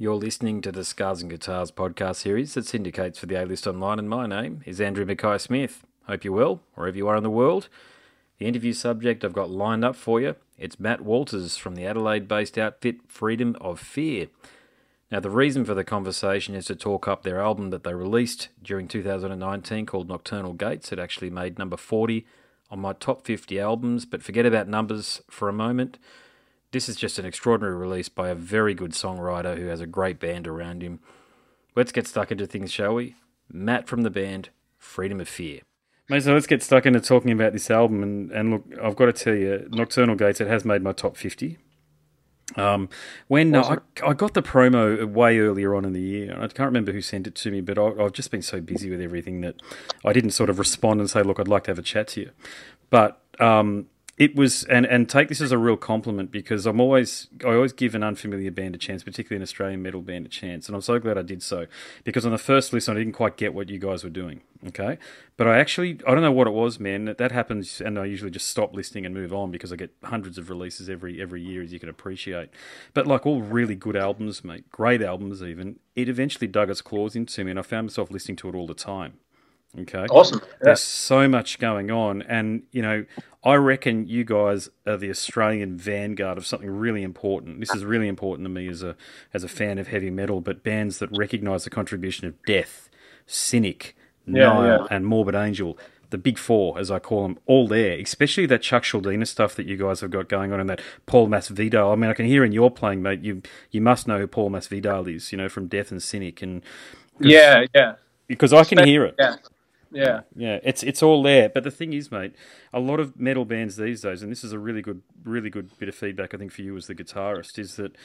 You're listening to the Scars and Guitars podcast series that syndicates for the A List Online, and my name is Andrew Mackay Smith. Hope you're well, wherever you are in the world. The interview subject I've got lined up for you it's Matt Walters from the Adelaide based outfit Freedom of Fear. Now, the reason for the conversation is to talk up their album that they released during 2019 called Nocturnal Gates. It actually made number 40 on my top 50 albums, but forget about numbers for a moment. This is just an extraordinary release by a very good songwriter who has a great band around him. Let's get stuck into things, shall we? Matt from the band, Freedom of Fear. Mate, so let's get stuck into talking about this album. And, and look, I've got to tell you, Nocturnal Gates, it has made my top 50. Um, when uh, I, I got the promo way earlier on in the year, and I can't remember who sent it to me, but I, I've just been so busy with everything that I didn't sort of respond and say, "Look, I'd like to have a chat to you." But um, it was and and take this as a real compliment because I'm always I always give an unfamiliar band a chance, particularly an Australian metal band a chance, and I'm so glad I did so because on the first listen I didn't quite get what you guys were doing. Okay, but I actually I don't know what it was, man. That, that happens, and I usually just stop listening and move on because I get hundreds of releases every every year, as you can appreciate. But like all really good albums, mate, great albums even, it eventually dug its claws into me, and I found myself listening to it all the time. Okay. Awesome. Yeah. There's so much going on. And, you know, I reckon you guys are the Australian vanguard of something really important. This is really important to me as a as a fan of heavy metal, but bands that recognise the contribution of Death, Cynic, Yeah, Nile, yeah. and Morbid Angel. The big four, as I call them, all there. Especially that Chuck Schuldiner stuff that you guys have got going on, and that Paul Masvidal. I mean, I can hear in your playing, mate. You you must know who Paul Masvidal is, you know, from Death and Cynic, and Yeah, yeah, because I can hear it. yeah, yeah. Yeah, it's it's all there. But the thing is, mate, a lot of metal bands these days, and this is a really good, really good bit of feedback I think for you as the guitarist, is that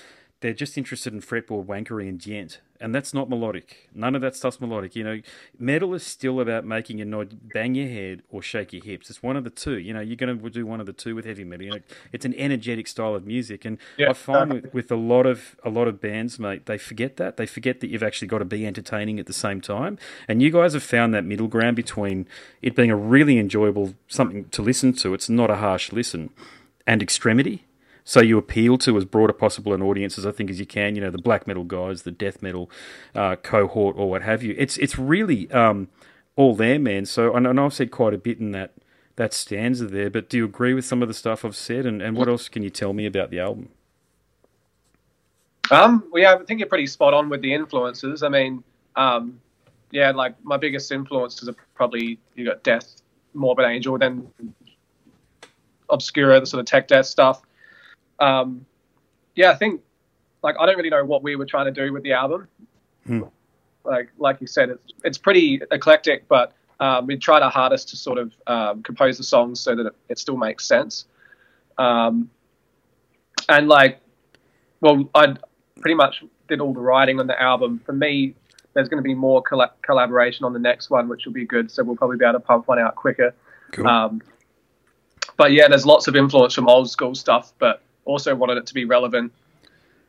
they're just interested in fretboard wankery and djent, and that's not melodic. None of that stuff's melodic. You know, metal is still about making a nod, bang your head, or shake your hips. It's one of the two. You know, you're going to do one of the two with heavy metal. You know, it's an energetic style of music, and Yeah, I find with, with a lot of a lot of bands, mate, they forget that. They forget that you've actually got to be entertaining at the same time. And you guys have found that middle ground between it being a really enjoyable something to listen to. It's not a harsh listen, and extremity. So you appeal to as broad a possible an audience as I think as you can. You know, the black metal guys, the death metal uh, cohort, or what have you. It's it's really um, all there, man. So I know, I've said quite a bit in that that stanza there, but do you agree with some of the stuff I've said? And, and what else can you tell me about the album? Um, well, yeah, I think you're pretty spot on with the influences. I mean, um, yeah, like my biggest influences are probably you got Death, Morbid Angel, then Obscura, the sort of tech death stuff. Um, yeah, I think like I don't really know what we were trying to do with the album. Hmm. Like like you said, it's it's pretty eclectic, but um, we tried our hardest to sort of um, compose the songs so that it, it still makes sense. Um, and like, well, I pretty much did all the writing on the album. For me, there's going to be more colla- collaboration on the next one, which will be good. So we'll probably be able to pump one out quicker. Cool. Um, but yeah, there's lots of influence from old school stuff, but also wanted it to be relevant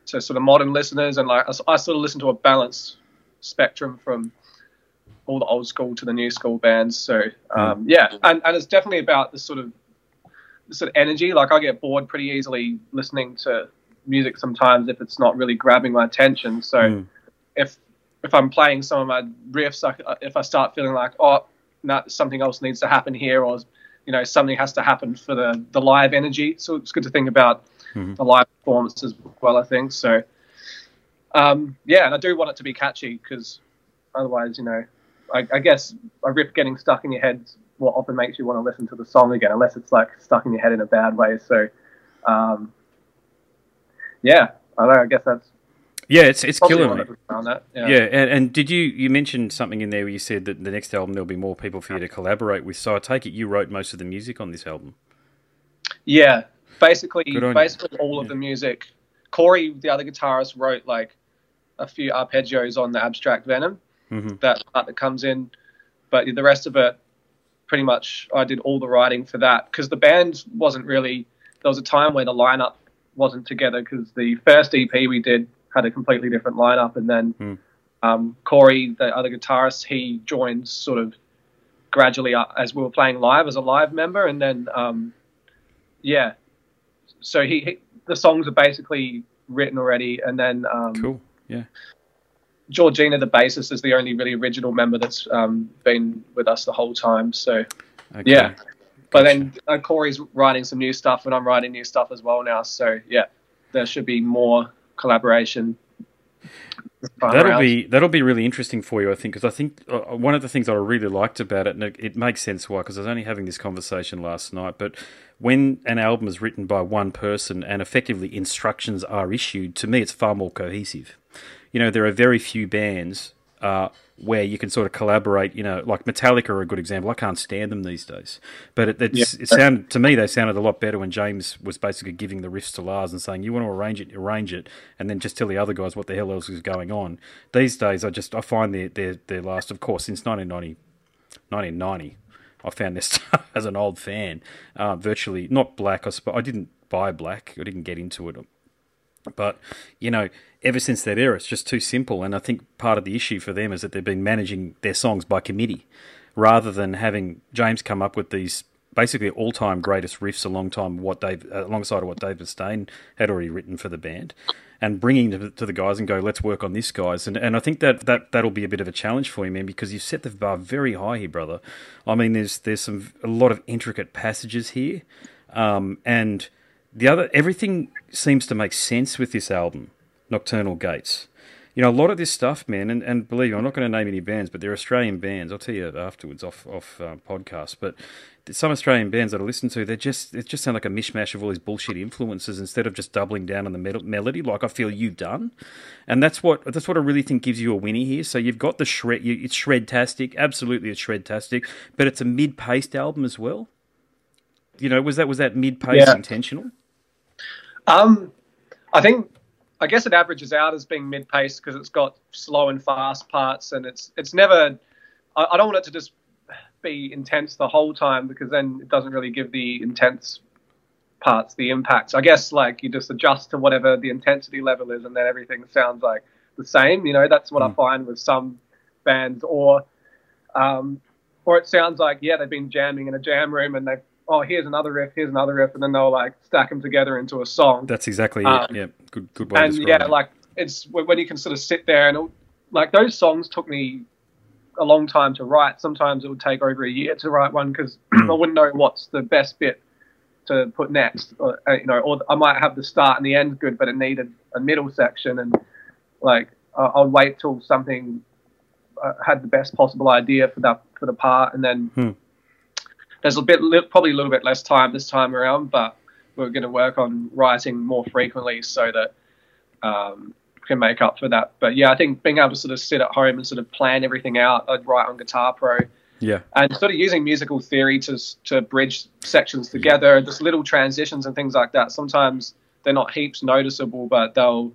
to sort of modern listeners. And like, I, I sort of listen to a balanced spectrum from all the old school to the new school bands. So um, yeah, and, and it's definitely about the sort of the sort of energy. Like I get bored pretty easily listening to music sometimes if it's not really grabbing my attention. So Mm. if if I'm playing some of my riffs, I, if I start feeling like oh, no, something else needs to happen here, or you know something has to happen for the the live energy. So it's good to think about Mhm. the live performance as well. I think so. Um, yeah, and I do want it to be catchy because otherwise, you know, I, I guess a riff getting stuck in your head what often makes you want to listen to the song again, unless it's like stuck in your head in a bad way. So, um, yeah, I don't know. I guess that's Yeah, it's it's killing me. it was around that. Yeah, Yeah. and, and did you you mentioned something in there where you said that the next album there'll be more people for you to collaborate with? So I take it you wrote most of the music on this album. Yeah, basically, on you. basically all of the music. Corey, the other guitarist, wrote like a few arpeggios on the Abstract Venom. hmm that part that comes in, but the rest of it, pretty much, I did all the writing for that because the band wasn't really. There was a time where the lineup wasn't together because the first EP we did had a completely different lineup, and then Hmm. um, Corey, the other guitarist, he joined sort of gradually as we were playing live as a live member, and then um, yeah, so he, he the songs are basically written already, and then um, Cool. Yeah. Georgina, the bassist, is the only really original member that's um, been with us the whole time. So, Okay. yeah. But then uh, Corey's writing some new stuff, and I'm writing new stuff as well now. So, yeah, there should be more collaboration. That'll around. be that'll be really interesting for you, I think, because I think uh, one of the things I really liked about it, and it, it makes sense why, because I was only having this conversation last night, but when an album is written by one person and effectively instructions are issued, to me, it's far more cohesive. You know, there are very few bands uh, where you can sort of collaborate. You know, like Metallica are a good example. I can't stand them these days, but it, it's, Yeah. it sounded to me they sounded a lot better when James was basically giving the riffs to Lars and saying, "You want to arrange it, arrange it," and then just tell the other guys what the hell else is going on. These days, I just I find their their their last, of course, since 1990, 1990. I found this as an old fan, uh, virtually not black. I suppose I didn't buy black. I didn't get into it. But you know, ever since that era, it's just too simple. And I think part of the issue for them is that they've been managing their songs by committee, rather than having James come up with these basically all-time greatest riffs along time what Dave alongside of what Dave Mustaine had already written for the band, and bringing to, to the guys and go, let's work on this, guys. And and I think that that that'll be a bit of a challenge for you, man, because you've set the bar very high here, brother. I mean, there's there's some a lot of intricate passages here, um, and the other everything seems to make sense with this album, Nocturnal Gates. You know, a lot of this stuff, man, and, and believe me, I'm not going to name any bands, but they're Australian bands. I'll tell you afterwards off off uh, podcast. But some Australian bands that I listen to, they just it just sound like a mishmash of all these bullshit influences instead of just doubling down on the mel- melody, like I feel you've done. And that's what that's what I really think gives you a winnie here. So you've got the shred, you, it's shredtastic, absolutely it's shredtastic, but it's a mid-paced album as well. You know, was that was that mid-paced Yeah. intentional? Um, I think I guess it averages out as being mid-paced because it's got slow and fast parts, and it's it's never. I, I don't want it to just be intense the whole time because then it doesn't really give the intense parts the impact. I guess like you just adjust to whatever the intensity level is, and then everything sounds like the same. You know, that's what I find with some bands, or um, or it sounds like yeah they've been jamming in a jam room and they've oh here's another riff, here's another riff, and then they'll like stack them together into a song. That's exactly Um, it. Yeah, good good way and yeah, it. like it's when you can sort of sit there and like those songs took me a long time to write. Sometimes it would take over a year to write one because I wouldn't know what's the best bit to put next. Or, uh, you know, or I might have the start and the end good, but it needed a middle section, and like I'll wait till something uh, had the best possible idea for that for the part, and then Hmm. There's a bit probably a little bit less time this time around, but we're going to work on writing more frequently so that um, we can make up for that. But yeah, I think being able to sort of sit at home and sort of plan everything out, I'd write on Guitar Pro yeah, and sort of using musical theory to to bridge sections together, just little transitions and things like that. Sometimes they're not heaps noticeable, but they'll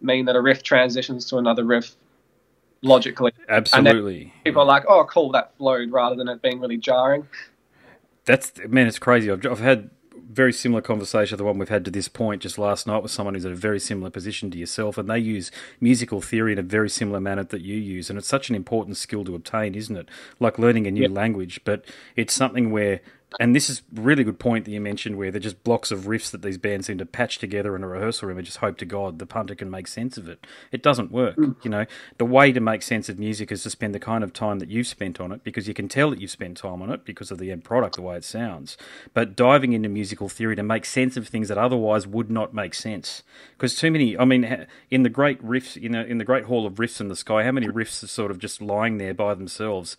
mean that a riff transitions to another riff logically. absolutely. People are like, "Oh, cool, that flowed," rather than it being really jarring. That's man, it's crazy. I've, I've had very similar conversation to the one we've had to this point just last night with someone who's in a very similar position to yourself, and they use musical theory in a very similar manner that you use, and it's such an important skill to obtain, isn't it? Like learning a new Yeah. language, but it's something where. And this is really good point that you mentioned, where they're just blocks of riffs that these bands seem to patch together in a rehearsal room and just hope to God the punter can make sense of it. It doesn't work. You know, the way to make sense of music is to spend the kind of time that you've spent on it, because you can tell that you've spent time on it because of the end product, the way it sounds. But diving into musical theory to make sense of things that otherwise would not make sense, because too many. I mean, in the great riffs, you know, in the great hall of riffs in the sky, how many riffs are sort of just lying there by themselves,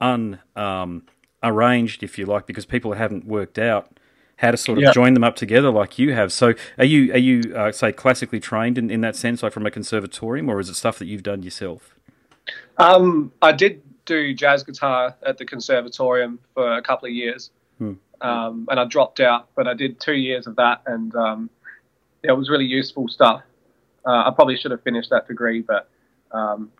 un um, arranged, if you like, because people haven't worked out how to sort of Yeah. join them up together like you have. So, are you are you uh, say classically trained in, in that sense, like from a conservatorium, or is it stuff that you've done yourself? Um, I did do jazz guitar at the conservatorium for a couple of years, Hmm. um, and I dropped out. But I did two years of that, and um, yeah, it was really useful stuff. Uh, I probably should have finished that degree, but um,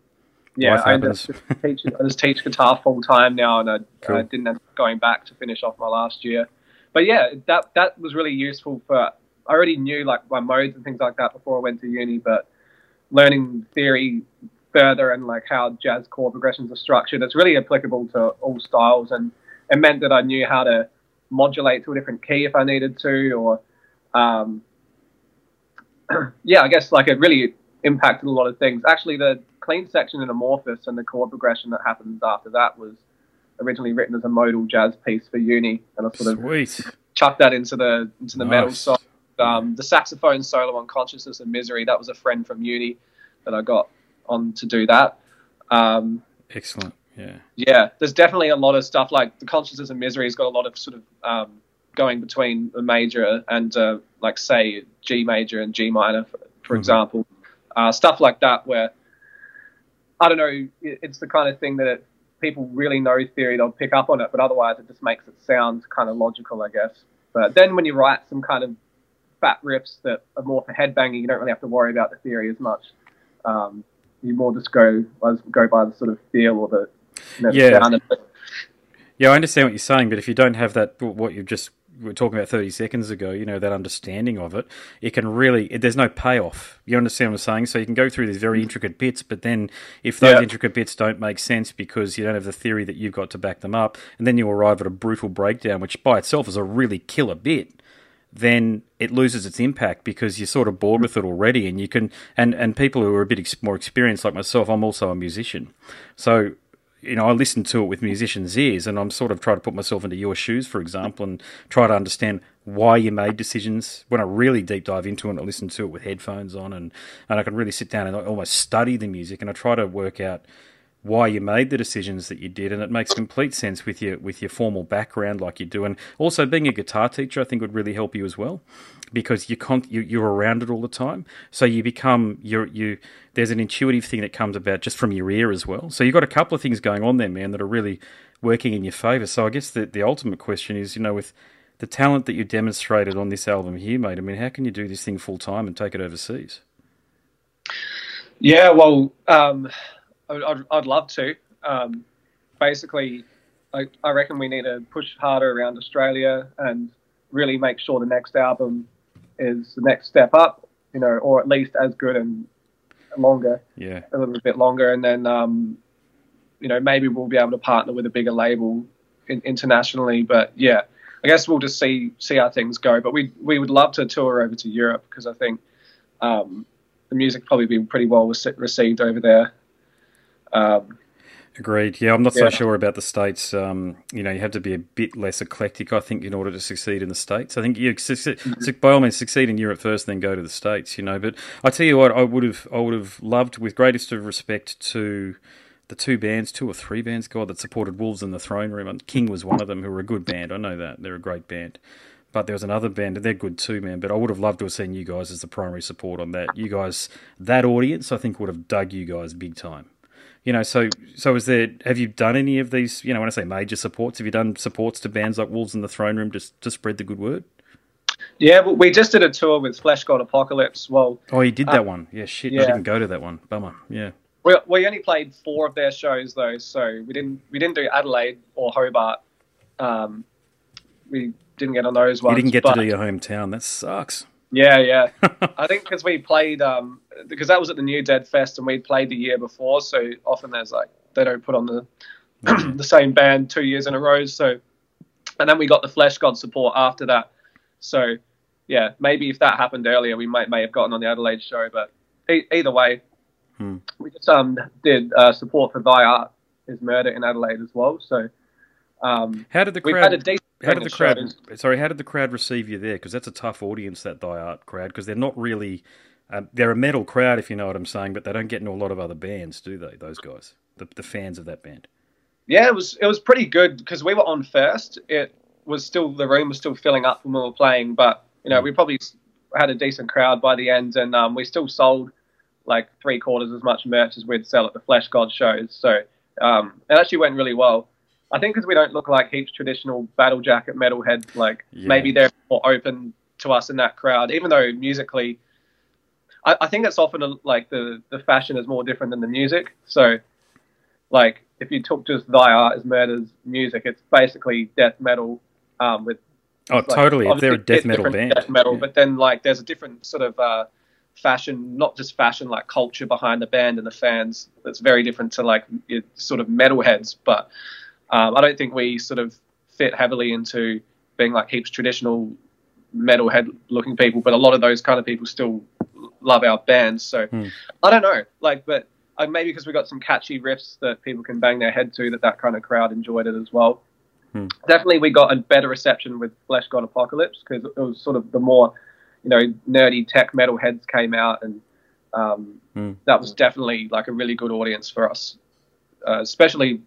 yeah, I, just teach, I just teach guitar full time now, and I, Cool. I didn't end up going back to finish off my last year. But yeah, that that was really useful for. I already knew like my modes and things like that before I went to uni, but learning theory further and like how jazz chord progressions are structured, it's really applicable to all styles, and it meant that I knew how to modulate to a different key if I needed to, or um, yeah, I guess like it really impacted a lot of things. Actually, the clean section in Amorphous and the chord progression that happens after that was originally written as a modal jazz piece for uni, and I sort of Sweet. chucked that into the into the metal Nice. song. Um, the saxophone solo on Consciousness and Misery that was a friend from uni that I got on to do that. Um, Excellent. Yeah. yeah, there's definitely a lot of stuff like the Consciousness and Misery has got a lot of sort of um, going between a major and uh, like say G major and G minor, for, for Mhm. example, uh, stuff like that where I don't know, it- it's the kind of thing that it, people really know theory, they'll pick up on it, but otherwise it just makes it sound kind of logical, I guess. But then when you write some kind of fat riffs that are more for headbanging, you don't really have to worry about the theory as much. Um, you more just go go by the sort of feel or the, you know, Yeah. sound of it. Yeah, I understand what you're saying, but if you don't have that, what you just were talking about 30 seconds ago, you know, that understanding of it, it can really, it, there's no payoff. You understand what I'm saying? So you can go through these very mm-hmm. intricate bits, but then if those intricate bits don't make sense because you don't have the theory that you've got to back them up, and then you arrive at a brutal breakdown, which by itself is a really killer bit, then it loses its impact because you're sort of bored mm-hmm. with it already and you can and and people who are a bit ex- more experienced like myself I'm also a musician so you know I listen to it with musicians ears and I'm sort of trying to put myself into your shoes for example and try to understand why you made decisions. When I really deep dive into it I listen to it with headphones on and and I can really sit down and I almost study the music and I try to work out why you made the decisions that you did, and it makes complete sense with your with your formal background, like you do, and also being a guitar teacher, I think would really help you as well, because you con- you you're around it all the time, so you become you you. There's an intuitive thing that comes about just from your ear as well. So you've got a couple of things going on there, man, that are really working in your favour. So I guess the the ultimate question is, you know, with the talent that you demonstrated on this album here, mate. I mean, how can you do this thing full time and take it overseas? Yeah, well, um, I'd, I'd, love to. Um, basically, I, I reckon we need to push harder around Australia and really make sure the next album is the next step up, you know, or at least as good and longer, Yeah, a little bit longer, and then, um, you know, maybe we'll be able to partner with a bigger label in, internationally. But yeah, I guess we'll just see see how things go. But we we would love to tour over to Europe because I think um, the music probably be pretty well received over there. Um, Agreed. Yeah, I'm not Yeah. so sure about the states. Um, you know, you have to be a bit less eclectic, I think, in order to succeed in the states. I think you succeed, by all means succeed in Europe first, then go to the states. You know, but I tell you what, I would have, I would have loved, with greatest of respect to the two bands, two or three bands, God, that supported Wolves in the Throne Room. And King was one of them, who were a good band. I know that they're a great band. But there was another band, and they're good too, man. But I would have loved to have seen you guys as the primary support on that. You guys, that audience, I think, would have dug you guys big time. You know, so so is there? Have you done any of these? You know, when I say major supports, have you done supports to bands like Wolves in the Throne Room just to spread the good word? yeah, we just did a tour with Flesh God Apocalypse. Well, Oh, you did that one. Yeah, shit. I didn't go to that one. Bummer. Yeah. we, we only played four of their shows though, so we didn't we didn't do Adelaide or Hobart. Um, we didn't get on those ones. you didn't get but- to do your hometown. That sucks. Yeah, yeah. I think because we played, um, because that was at the New Dead Fest and we'd played the year before, so often there's like, they don't put on the the same band two years in a row. So, and then we got the Flesh God support after that. So, yeah, maybe if that happened earlier, we might may have gotten on the Adelaide show. But e- either way, Hmm. we just um did uh, support for Thy Art is Murder in Adelaide as well. So, um, How did the we've crowd? had a decent How did the crowd? Sorry, how did the crowd receive you there? Because that's a tough audience, that Thy Art crowd, because they're not really. Um, they're a metal crowd, if you know what I'm saying, but they don't get into a lot of other bands, do they? Those guys, the, the fans of that band. Yeah, it was it was pretty good because we were on first. It was still the room was still filling up when we were playing, but you know we probably had a decent crowd by the end, and um, we still sold like three quarters as much merch as we'd sell at the Flesh God shows. So um, it actually went really well. I think because we don't look like heaps traditional battle jacket metalheads, like Yeah. maybe they're more open to us in that crowd, even though musically. I, I think it's often a, like the, the fashion is more different than the music. So, like if you took just Thy Art Is Murder's music, it's basically death metal um, with Oh, like, totally. If they're a death metal band, death metal, Yeah. but then like there's a different sort of uh, fashion, not just fashion, like culture behind the band and the fans. That's very different to like sort of metalheads. But um, I don't think we sort of fit heavily into being like heaps traditional metalhead looking people. But a lot of those kind of people still love our bands. So I don't know, like, but uh, maybe because we got some catchy riffs that people can bang their head to, that that kind of crowd enjoyed it as well. Hmm. Definitely, we got a better reception with Flesh God Apocalypse because it was sort of the more, you know, nerdy tech metal heads came out, and um, Hmm. that was definitely like a really good audience for us, uh, especially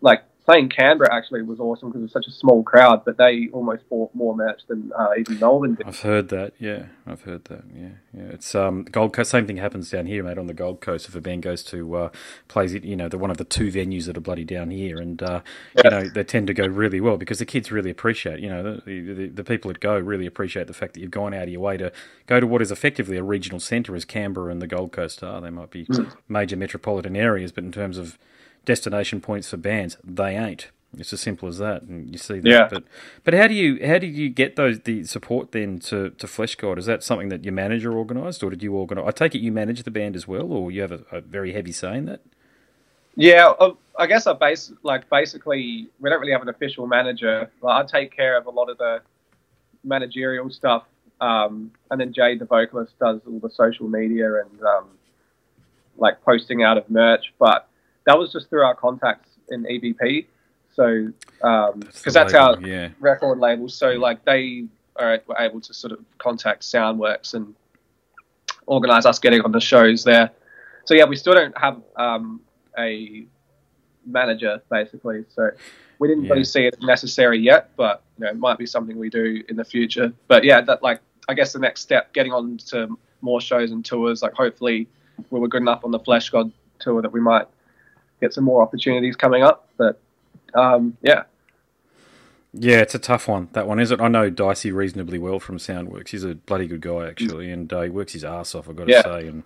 like playing Canberra actually was awesome because it was such a small crowd, but they almost bought more merch than uh, even Melbourne did. I've heard that. Yeah, I've heard that. Yeah, yeah. It's um Gold Coast. Same thing happens down here, mate. On the Gold Coast, if a band goes to uh, plays it, you know, the one of the two venues that are bloody down here, and uh, you know they tend to go really well because the kids really appreciate. You know, the, the the people that go really appreciate the fact that you've gone out of your way to go to what is effectively a regional centre as Canberra and the Gold Coast are. They might be major metropolitan areas, but in terms of destination points for bands, they ain't. It's as simple as that, and you see that. Yeah. But but how do you how do you get those the support then to to Flesh God? Is that something that your manager organised, or did you organise? I take it you manage the band as well, or you have a, a very heavy say in that. Yeah, uh, I guess I base like basically we don't really have an official manager. Like, I take care of a lot of the managerial stuff, um, and then Jade, the vocalist, does all the social media and um, like posting out of merch. But that was just through our contacts in EVP. So because the that's, our label, yeah. record label, so like they are were able to sort of contact Soundworks and organize us getting on the shows there. So yeah, we still don't have um, a manager basically. So we didn't Yeah. really see it necessary yet, but you know, it might be something we do in the future. But yeah, that like I guess the next step, getting on to more shows and tours. Like hopefully we were good enough on the Flesh God tour that we might get some more opportunities coming up. But um, yeah, Yeah, it's a tough one. That one is it. I know Dicey reasonably well from Soundworks. He's a bloody good guy actually, and uh, he works his ass off. I've got to Yeah. say, and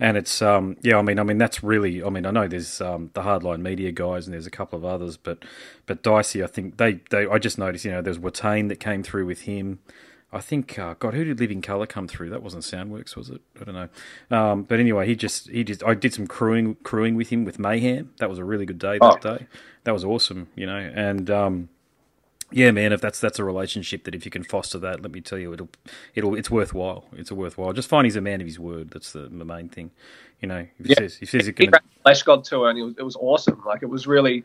and it's um yeah. I mean, I mean that's really. I mean, I know there's um the hardline media guys and there's a couple of others, but but Dicey, I think they they. I just noticed, you know, there's Watain that came through with him. I think, uh, God, who did Living Color come through? That wasn't Soundworks, was it? I don't know. Um, but anyway, he just he just I did some crewing crewing with him with Mayhem. That was a really good day that Oh. day. That was awesome, you know, and. um yeah, man. If that's that's a relationship that if you can foster that, let me tell you, it'll it'll it's worthwhile. It's a worthwhile. Just find he's a man of his word. That's the, the main thing. You know, if he Yeah. says if he says it he can, Flesh God tour and it was, it was awesome. Like it was really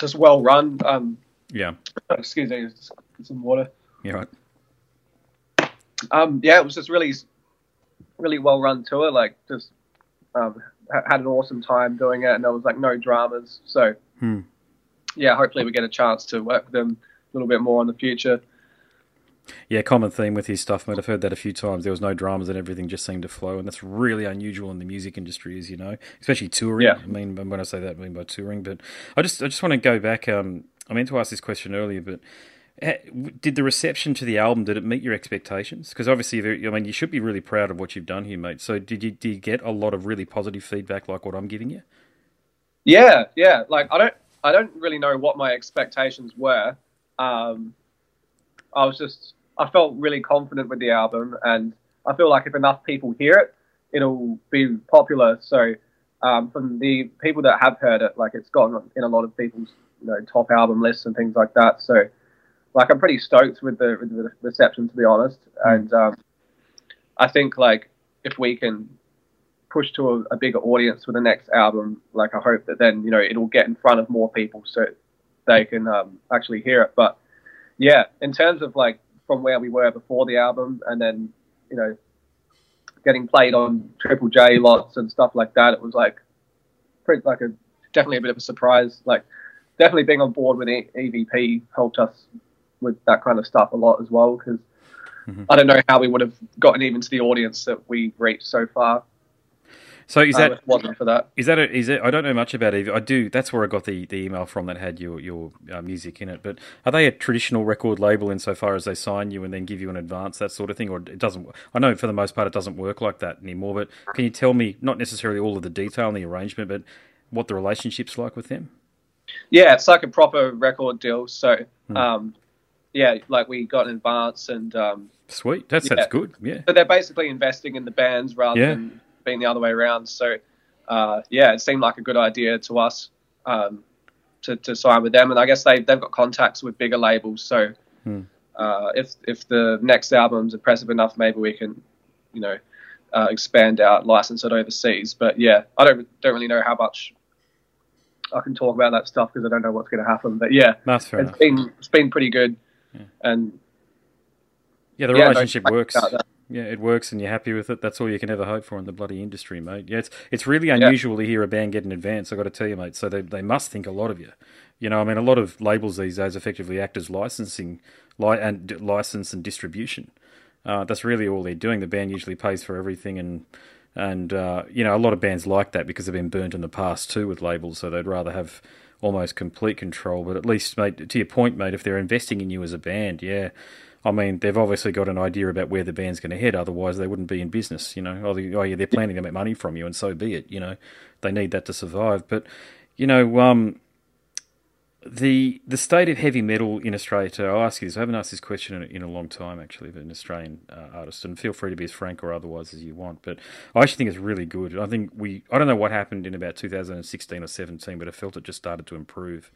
just well run. Um, yeah, excuse me, some water. yeah, right. Um, yeah, it was just really, really well run tour. Like just um, had an awesome time doing it, and there was like no dramas. So Hmm. yeah, hopefully we get a chance to work with them a little bit more in the future. Yeah, common theme with his stuff, mate. I've heard that a few times. There was no dramas and everything just seemed to flow, and that's really unusual in the music industry, as you know, especially touring. Yeah. I mean, when I say that, I mean by touring. But I just, I just want to go back. Um, I meant to ask this question earlier, but did the reception to the album did it meet your expectations? Because obviously, I mean, you should be really proud of what you've done here, mate. So, did you, did you get a lot of really positive feedback like what I'm giving you? Yeah, yeah. Like I don't, I don't really know what my expectations were. Um, I was just, I felt really confident with the album, and I feel like if enough people hear it, it'll be popular. So, um, from the people that have heard it, like it's gotten in a lot of people's, you know, top album lists and things like that. So, like I'm pretty stoked with the, with the reception, to be honest. And um, I think like if we can push to a, a bigger audience for the next album. Like I hope that then you know it'll get in front of more people so they can um, actually hear it. But yeah, in terms of like from where we were before the album, and then you know getting played on Triple J lots and stuff like that, it was like pretty like a definitely a bit of a surprise. Like definitely being on board with EVP helped us with that kind of stuff a lot as well because. Mhm. I don't know how we would have gotten even to the audience that we reached so far. So, is um, that if wasn't for that? Is that a, is it? I don't know much about it. I do. That's where I got the, the email from that had your your uh, music in it. But are they a traditional record label insofar as they sign you and then give you an advance, that sort of thing, or it doesn't? I know for the most part it doesn't work like that anymore. But can you tell me not necessarily all of the detail and the arrangement, but what the relationship's like with them? Yeah, it's like a proper record deal. So, Hmm. um, yeah, like we got an advance, and um, Sweet. That's Yeah. that's good. Yeah. so they're basically investing in the bands rather Yeah. than being the other way around. So, uh, yeah, it seemed like a good idea to us um, to, to sign with them, and I guess they they've got contacts with bigger labels. So, Hmm. uh, if if the next album's impressive enough, maybe we can, you know, uh, expand out, license it overseas. But yeah, I don't don't really know how much I can talk about that stuff because I don't know what's going to happen. But yeah, That's fair it's enough. been it's been pretty good, and Yeah, the yeah, relationship works. Yeah, it works, and you're happy with it. That's all you can ever hope for in the bloody industry, mate. Yeah, it's it's really unusual to hear a band get an advance. I got to tell you, mate. So they they must think a lot of you. You know, I mean, a lot of labels these days effectively act as licensing, li- and d- license and distribution. Uh, that's really all they're doing. The band usually pays for everything, and and uh, you know, a lot of bands like that because they've been burnt in the past too with labels, so they'd rather have almost complete control. But at least, mate, to your point, mate, if they're investing in you as a band, yeah. I mean, they've obviously got an idea about where the band's going to head. Otherwise, they wouldn't be in business. You know, oh, yeah, they're planning to make money from you, and so be it. You know, they need that to survive. But you know, um, the the state of heavy metal in Australia. today- I'll ask you this. I haven't asked this question in a, in a long time, actually, of an Australian uh, artist, and feel free to be as frank or otherwise as you want. But I actually think it's really good. I think we. I don't know what happened in about 2016 or 17, but I felt it just started to improve.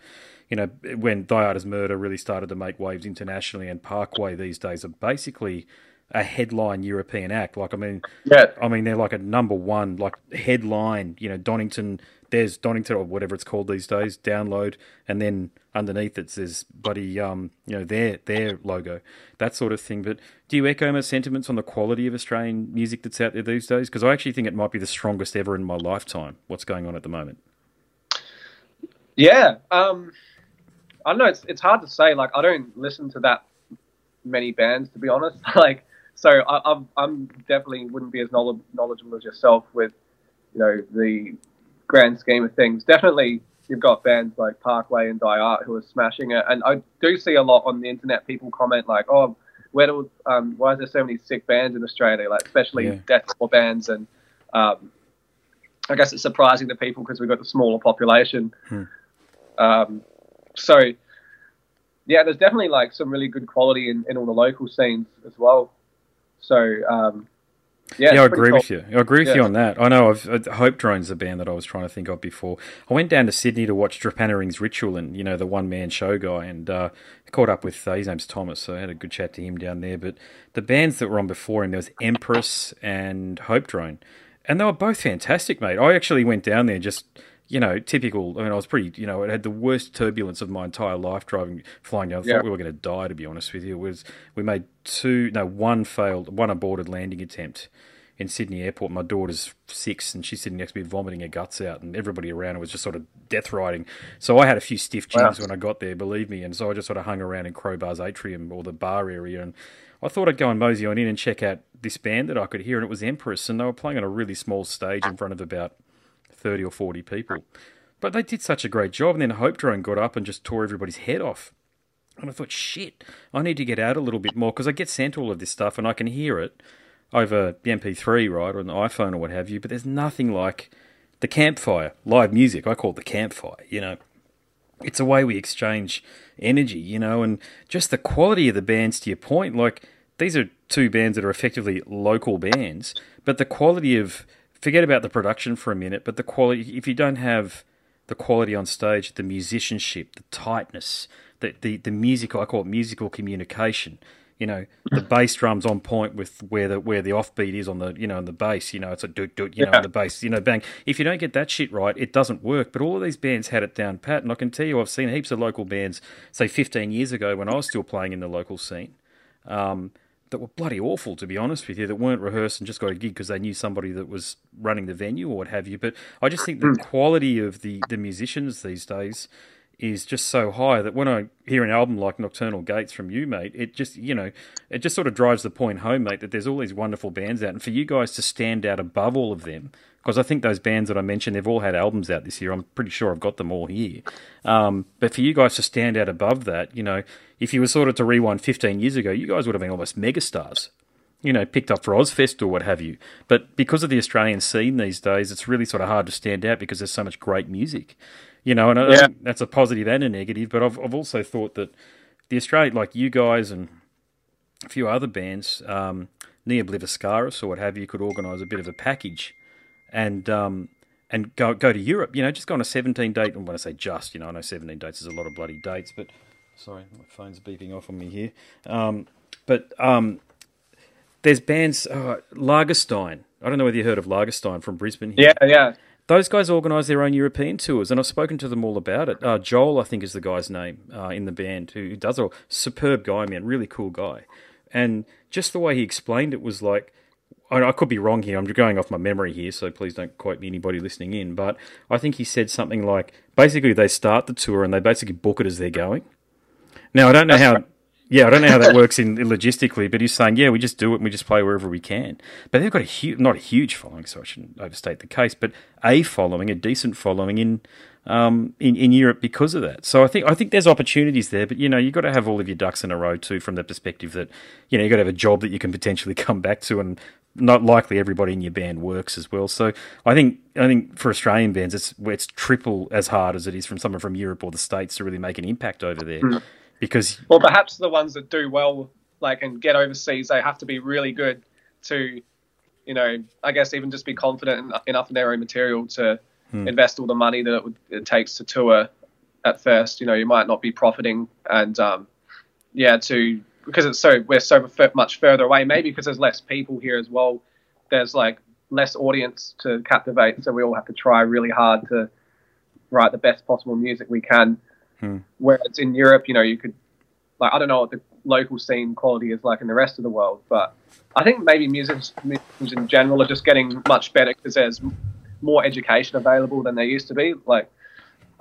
You know, when Thy Art Is Murder really started to make waves internationally, and Parkway these days are basically a headline European act. Like, I mean, yeah, I mean, they're like a number one, like headline. You know, Donington. There's Donington or whatever it's called these days. Download, and then underneath it says buddy, um, you know, their their logo, that sort of thing. But do you echo my sentiments on the quality of Australian music that's out there these days? Because I actually think it might be the strongest ever in my lifetime. What's going on at the moment? yeah. Um, I don't know. It's it's hard to say. Like I don't listen to that many bands to be honest. like so, I, I'm I'm definitely wouldn't be as knowledgeable as yourself with you know the grand scheme of things. Definitely, you've got bands like Parkway and Thy Art who are smashing it, and I do see a lot on the internet. People comment like, "Oh, where do um, why is there so many sick bands in Australia? Like especially Yeah. deathcore bands." And um, I guess it's surprising to people because we've got the smaller population. Hmm. Um, so yeah, there's definitely like some really good quality in, in all the local scenes as well. So um, yeah, Yeah, I agree cool. with you. I agree with Yeah. you on that. I know. I've, uh, Hope Drone's the band that I was trying to think of before. I went down to Sydney to watch Drepanering's Ritual and you know the one man show guy, and uh, caught up with uh, his name's Thomas, so I had a good chat to him down there. But the bands that were on before him, there was Empress and Hope Drone, and they were both fantastic, mate. I actually went down there just. You know, typical. I mean, I was pretty. You know, it had the worst turbulence of my entire life driving, flying down. I thought we were going to die. To be honest with you, it was we made two, no, one failed, one aborted landing attempt in Sydney Airport. My daughter's six, and she's sitting next to me vomiting her guts out, and everybody around her was just sort of death riding. So I had a few stiff Wow. when I got there, believe me, and so I just sort of hung around in Crowbar's atrium or the bar area, and I thought I'd go and mosey on in and check out this band that I could hear, and it was Empress, and they were playing on a really small stage in ah. front of about thirty or forty people. But they did such a great job, and then Hope Drone got up and just tore everybody's head off. And I thought, shit, I need to get out a little bit more because I get sent all of this stuff and I can hear it over the MP3, right, or an iPhone or what have you. But there's nothing like the campfire, live music. I call it the campfire, you know. It's a way we exchange energy, you know, and just the quality of the bands, to your point, like these are two bands that are effectively local bands, but the quality of, forget about the production for a minute, but the quality, if you don't have the quality on stage, the musicianship, the tightness, the, the, the musical, I call it musical communication. You know, the bass drums on point with where the where the offbeat is on the you know on the bass. You know, it's a doot doot. You know, Yeah. on the bass. You know, bang. If you don't get that shit right, it doesn't work. But all of these bands had it down pat, and I can tell you, I've seen heaps of local bands, say 15 years ago when I was still playing in the local scene, um, that were bloody awful, to be honest with you, that weren't rehearsed and just got a gig because they knew somebody that was running the venue or what have you. But I just think the hmm. quality of the, the musicians these days is just so high that when I hear an album like Nocturnal Gates from you, mate, it just, you know, it just sort of drives the point home, mate, that there's all these wonderful bands out. And for you guys to stand out above all of them, because I think those bands that I mentioned, they've all had albums out this year. I'm pretty sure I've got them all here. Um, but for you guys to stand out above that, you know, if you were sort of to rewind 15 years ago, you guys would have been almost megastars you know, picked up for Ozzfest or what have you. But because of the Australian scene these days, it's really sort of hard to stand out because there's so much great music. You know, and Yeah. that's a positive and a negative. But I've I've also thought that the Australian, like you guys and a few other bands, um, Ne Obliviscaris or what have you, could organise a bit of a package and um, and go go to Europe. You know, just go on a 17 date. And when I say just, you know, I know 17 dates is a lot of bloody dates, but sorry, my phone's beeping off on me here. Um, but um, there's bands, uh, Lagerstein. I don't know whether you heard of Lagerstein from Brisbane. Here. Yeah, yeah. Those guys organise their own European tours, and I've spoken to them all about it. Uh, Joel, I think, is the guy's name uh, in the band who, who does it. all. Superb guy, man, really cool guy. And just the way he explained it was like, I, I could be wrong here. I'm going off my memory here, so please don't quote me anybody listening in. But I think he said something like, basically, they start the tour and they basically book it as they're going. Now I don't know That's how. right. Yeah, I don't know how that works in logistically, but he's saying, yeah, we just do it and we just play wherever we can. But they've got a huge, not a huge following, so I shouldn't overstate the case, but a following, a decent following in um, in, in Europe because of that. So I think I think there's opportunities there, but you know you've got to have all of your ducks in a row too, from the perspective that you know you've got to have a job that you can potentially come back to, and not likely everybody in your band works as well. So I think I think for Australian bands, it's it's triple as hard as it is from someone from Europe or the States to really make an impact over there, Mm. because Well, perhaps the ones that do well, like and get overseas, they have to be really good to, you know, I guess even just be confident enough in their own material to Hmm. invest all the money that it, would, it takes to tour. At first, you know, you might not be profiting, and um, yeah, to because it's so we're so much further away. Maybe because there's less people here as well. There's like less audience to captivate, so we all have to try really hard to write the best possible music we can. Hmm. Whereas in Europe, you know, you could like I don't know what the local scene quality is like in the rest of the world, but I think maybe musicians, musicians in general are just getting much better because there's more education available than there used to be. Like,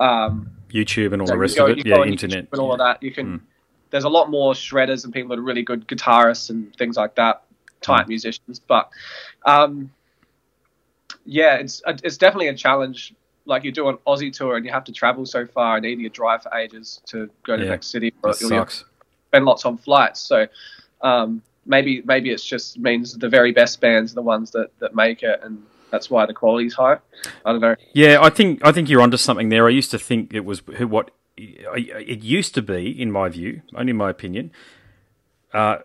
um, YouTube and all so the rest go- of it, yeah, internet, YouTube and all of that. You can. Hmm. There's a lot more shredders and people that are really good guitarists and things like that, type Hmm. musicians. But um, yeah, it's it's definitely a challenge. Like you do an Aussie tour and you have to travel so far and either you drive for ages to go to Yeah. the next city or That you'll sucks. spend lots on flights. So um, maybe maybe it's just means the very best bands are the ones that, that make it, and that's why the quality's high. I don't know. Yeah, I think I think you're onto something there. I used to think it was who what it used to be, in my view, only in my opinion, uh,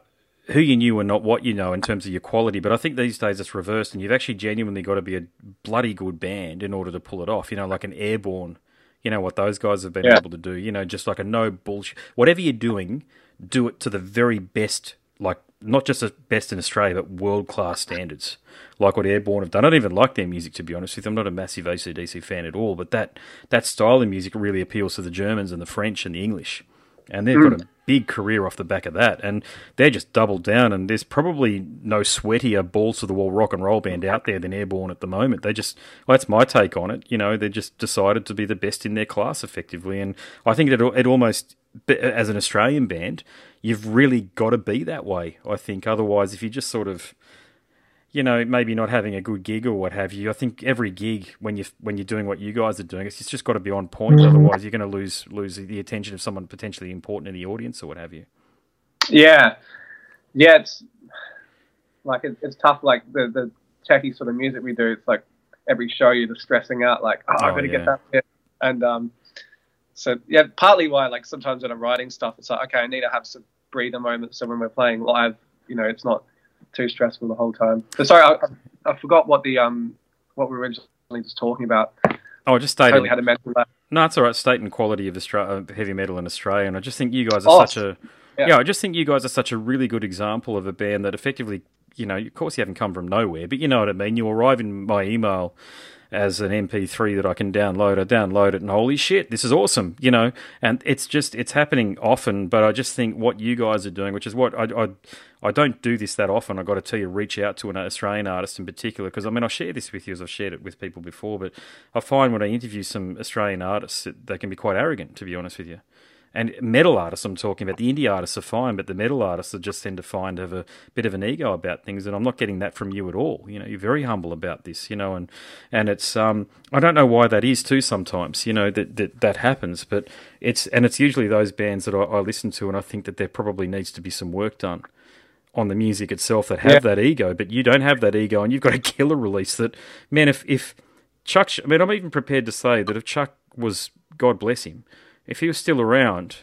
who you knew and not what you know in terms of your quality. But I think these days it's reversed, and you've actually genuinely got to be a bloody good band in order to pull it off. You know, like an airborne. You know what those guys have been Yeah. able to do. You know, just like a no bullshit. Whatever you're doing, do it to the very best. Like not just the best in Australia, but world class standards. Like what Airborne have done. I don't even like their music to be honest with you. I'm not a massive ACDC fan at all, but that that style of music really appeals to the Germans and the French and the English. And they've got a big career off the back of that. And they're just doubled down. And there's probably no sweatier balls to the wall rock and roll band out there than Airborne at the moment. They just, well, that's my take on it. You know, they just decided to be the best in their class effectively. And I think it, it almost, as an Australian band, you've really got to be that way, I think. Otherwise, if you just sort of, you know, maybe not having a good gig or what have you. I think every gig when you when you're doing what you guys are doing, it's just got to be on point. Otherwise, you're going to lose lose the attention of someone potentially important in the audience or what have you. Yeah, yeah. It's like it, it's tough. Like the the techie sort of music we do. It's like every show you're just stressing out. Like oh, I've Oh, got to yeah. get that bit. And um, so yeah, partly why like sometimes when I'm writing stuff, it's like okay, I need to have some breather moments. So when we're playing live, you know, it's not too stressful the whole time. So sorry, I, I, forgot what the um what we were originally just talking about. Oh, I just stated. Totally had to mention that. No, it's all right. State and quality of Austra- uh, heavy metal in Australia, and I just think you guys are Oh, such a yeah. yeah. I just think you guys are such a really good example of a band that effectively, you know, of course you haven't come from nowhere, but you know what I mean. You arrive in my email as an MP3 that I can download. I download it, and holy shit, this is awesome, you know. And it's just it's happening often, but I just think what you guys are doing, which is what I I, I don't do this that often. I got to tell you, reach out to an Australian artist in particular because I mean I share this with you as I've shared it with people before, but I find when I interview some Australian artists, they can be quite arrogant, to be honest with you. And metal artists, I'm talking about. The indie artists are fine, but the metal artists are just tend to find have a bit of an ego about things, and I'm not getting that from you at all. You know, you're very humble about this, you know, and and it's um I don't know why that is too. Sometimes, you know, that that, that happens, but it's and it's usually those bands that I, I listen to, and I think that there probably needs to be some work done on the music itself that have Yeah. that ego, but you don't have that ego, and you've got a killer release that, man, if if Chuck, I mean, I'm even prepared to say that if Chuck was, God bless him, if he was still around,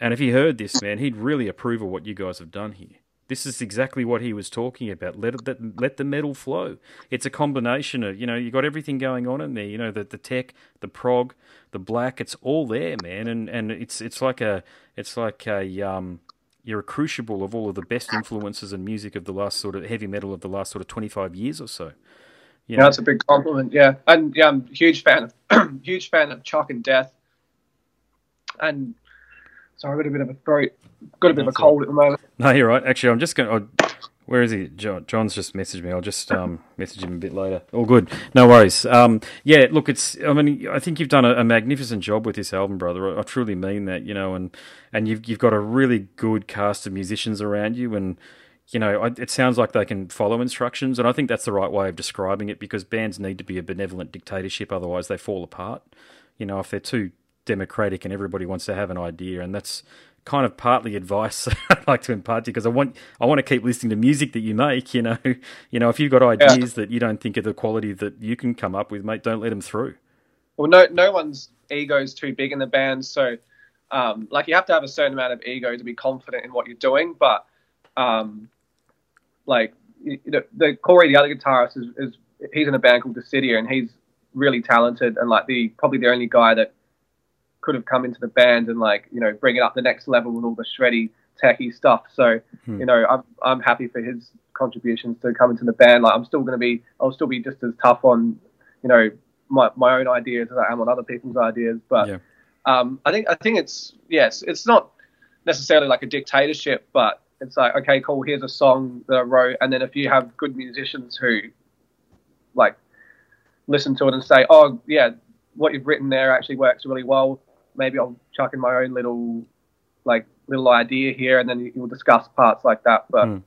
and if he heard this, man, he'd really approve of what you guys have done here. This is exactly what he was talking about. Let it, let, let the metal flow. It's a combination of you know you got everything going on in there. You know the the tech, the prog, the black. It's all there, man. And and it's it's like a it's like a um you're a crucible of all of the best influences and music of the last sort of heavy metal of the last sort of 25 years or so. You know? Yeah, that's a big compliment. Yeah, and yeah, I'm a huge fan of huge fan of Chuck and Death. And sorry, I've got a bit of a throat, got a bit that's of a cold at the moment. No, you're right. Actually, I'm just going. to where is he? John, John's just messaged me. I'll just um, message him a bit later. All good. No worries. Um, yeah, look, it's. I mean, I think you've done a, a, magnificent job with this album, brother. I, I, truly mean that. You know, and and you've you've got a really good cast of musicians around you, and you know, it sounds like they can follow instructions, and I think that's the right way of describing it because bands need to be a benevolent dictatorship, otherwise they fall apart. You know, if they're too democratic and everybody wants to have an idea, and that's kind of partly advice I'd like to impart to you because I want I want to keep listening to music that you make. You know, you know, if you've got ideas yeah. that you don't think are the quality that you can come up with, mate, don't let them through. Well, no, no one's ego is too big in the band, so um, like you have to have a certain amount of ego to be confident in what you're doing. But um, like you know, the Corey, the other guitarist, is, is he's in a band called Decidia, and he's really talented and like the probably the only guy that could have come into the band and like you know bring it up the next level with all the shreddy techie stuff. So hmm. you know I'm I'm happy for his contributions to come into the band. Like I'm still going to be I'll still be just as tough on you know my my own ideas as I am on other people's ideas. But yeah. um, I think I think it's yes it's not necessarily like a dictatorship, but it's like okay cool here's a song that I wrote, and then if you have good musicians who like listen to it and say oh yeah what you've written there actually works really well maybe I'll chuck in my own little like little idea here, and then we'll discuss parts like that. But mm.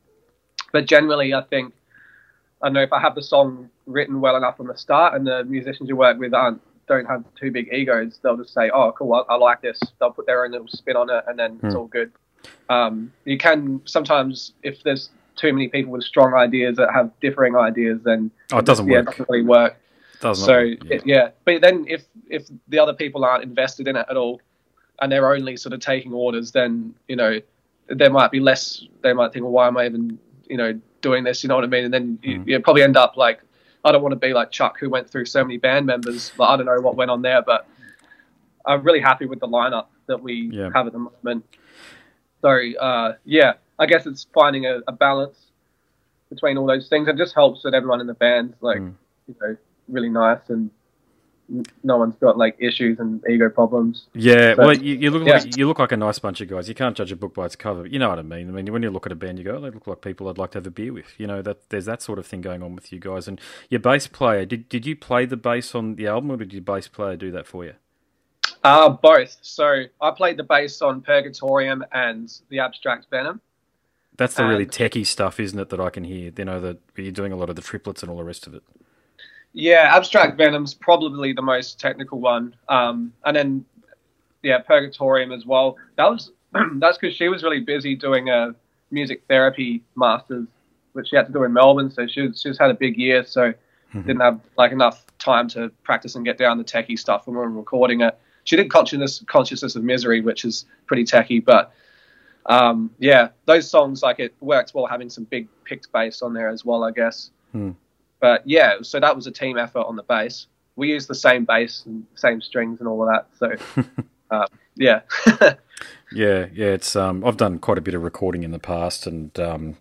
but generally, I think I don't know if I have the song written well enough from the start, and the musicians you work with aren't don't have too big egos. They'll just say, "Oh, cool, I, I like this." They'll put their own little spin on it, and then mm. it's hmm. all good. Um, you can sometimes, if there's too many people with strong ideas that have differing ideas, then oh, it doesn't yeah, work. It doesn't really work. Doesn't so yeah. It, yeah, but then if if the other people aren't invested in it at all, and they're only sort of taking orders, then you know there might be less. They might think, well, why am I even you know doing this? You know what I mean? And then you, mm. you probably end up like I don't want to be like Chuck, who went through so many band members. But I don't know what went on there, but I'm really happy with the lineup that we yeah. have at the moment. So uh, yeah, I guess it's finding a, a, balance between all those things. It just helps that everyone in the band's like mm. you know really nice and no one's got like issues and ego problems. Yeah, so, well, you, you look yeah. like you look like a nice bunch of guys. You can't judge a book by its cover. You know what I mean? I mean, when you look at a band, you go, oh, "They look like people I'd like to have a beer with." You know that there's that sort of thing going on with you guys. And your bass player, did did you play the bass on the album, or did your bass player do that for you? Uh, both. So I played the bass on Purgatorium and the Abstract Venom. That's the really techie stuff, isn't it? That I can hear. You know that you're doing a lot of the triplets and all the rest of it. Yeah, Abstract Venom's probably the most technical one, um, and then yeah, Purgatorium as well. That was that's because she was really busy doing a music therapy masters, which she had to do in Melbourne. So she was, she's had a big year, so mm-hmm. didn't have like enough time to practice and get down the techie stuff when we were recording it. She did consciousness consciousness of misery, which is pretty techie, but um, yeah, those songs like it works well having some big picked bass on there as well, I guess. Hmm. But yeah, so that was a team effort on the bass. We used the same bass and same strings and all of that. So uh, yeah. yeah, yeah. It's um, I've done quite a bit of recording in the past, and um,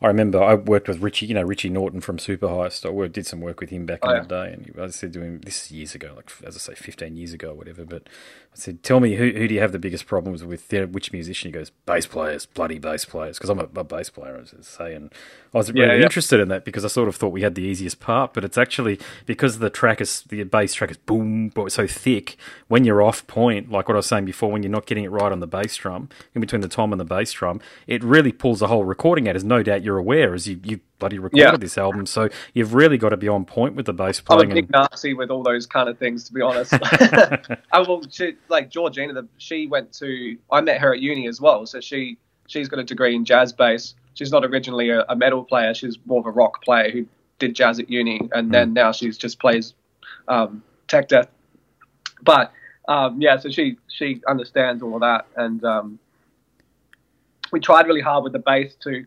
I remember I worked with Richie, you know, Richie Norton from Superheist. I worked, did some work with him back oh, in yeah. the day, and I said to him, this is years ago, like as I say, fifteen years ago, or whatever. But I said, "Tell me, who, who do you have the biggest problems with? You know, which musician?" He goes, "Bass players, bloody bass players," because I'm a, a, bass player, as I say, and I was really yeah, yeah. interested in that because I sort of thought we had the easiest part, but it's actually because the track is the bass track is boom, but it's so thick. When you're off point, like what I was saying before, when you're not getting it right on the bass drum, in between the tom and the bass drum, it really pulls the whole recording out. As no doubt you're aware, as you you bloody recorded yeah. this album. So you've really got to be on point with the bass playing. I'm a big and... Nazi with all those kind of things, to be honest. I will, she, like Georgina, the, she went to. I met her at uni as well, so she she's got a degree in jazz bass. She's not originally a, a metal player; she's more of a rock player who did jazz at uni, and mm. then now she's just plays um, tech death. But um, yeah, so she she understands all of that, and um, we tried really hard with the bass to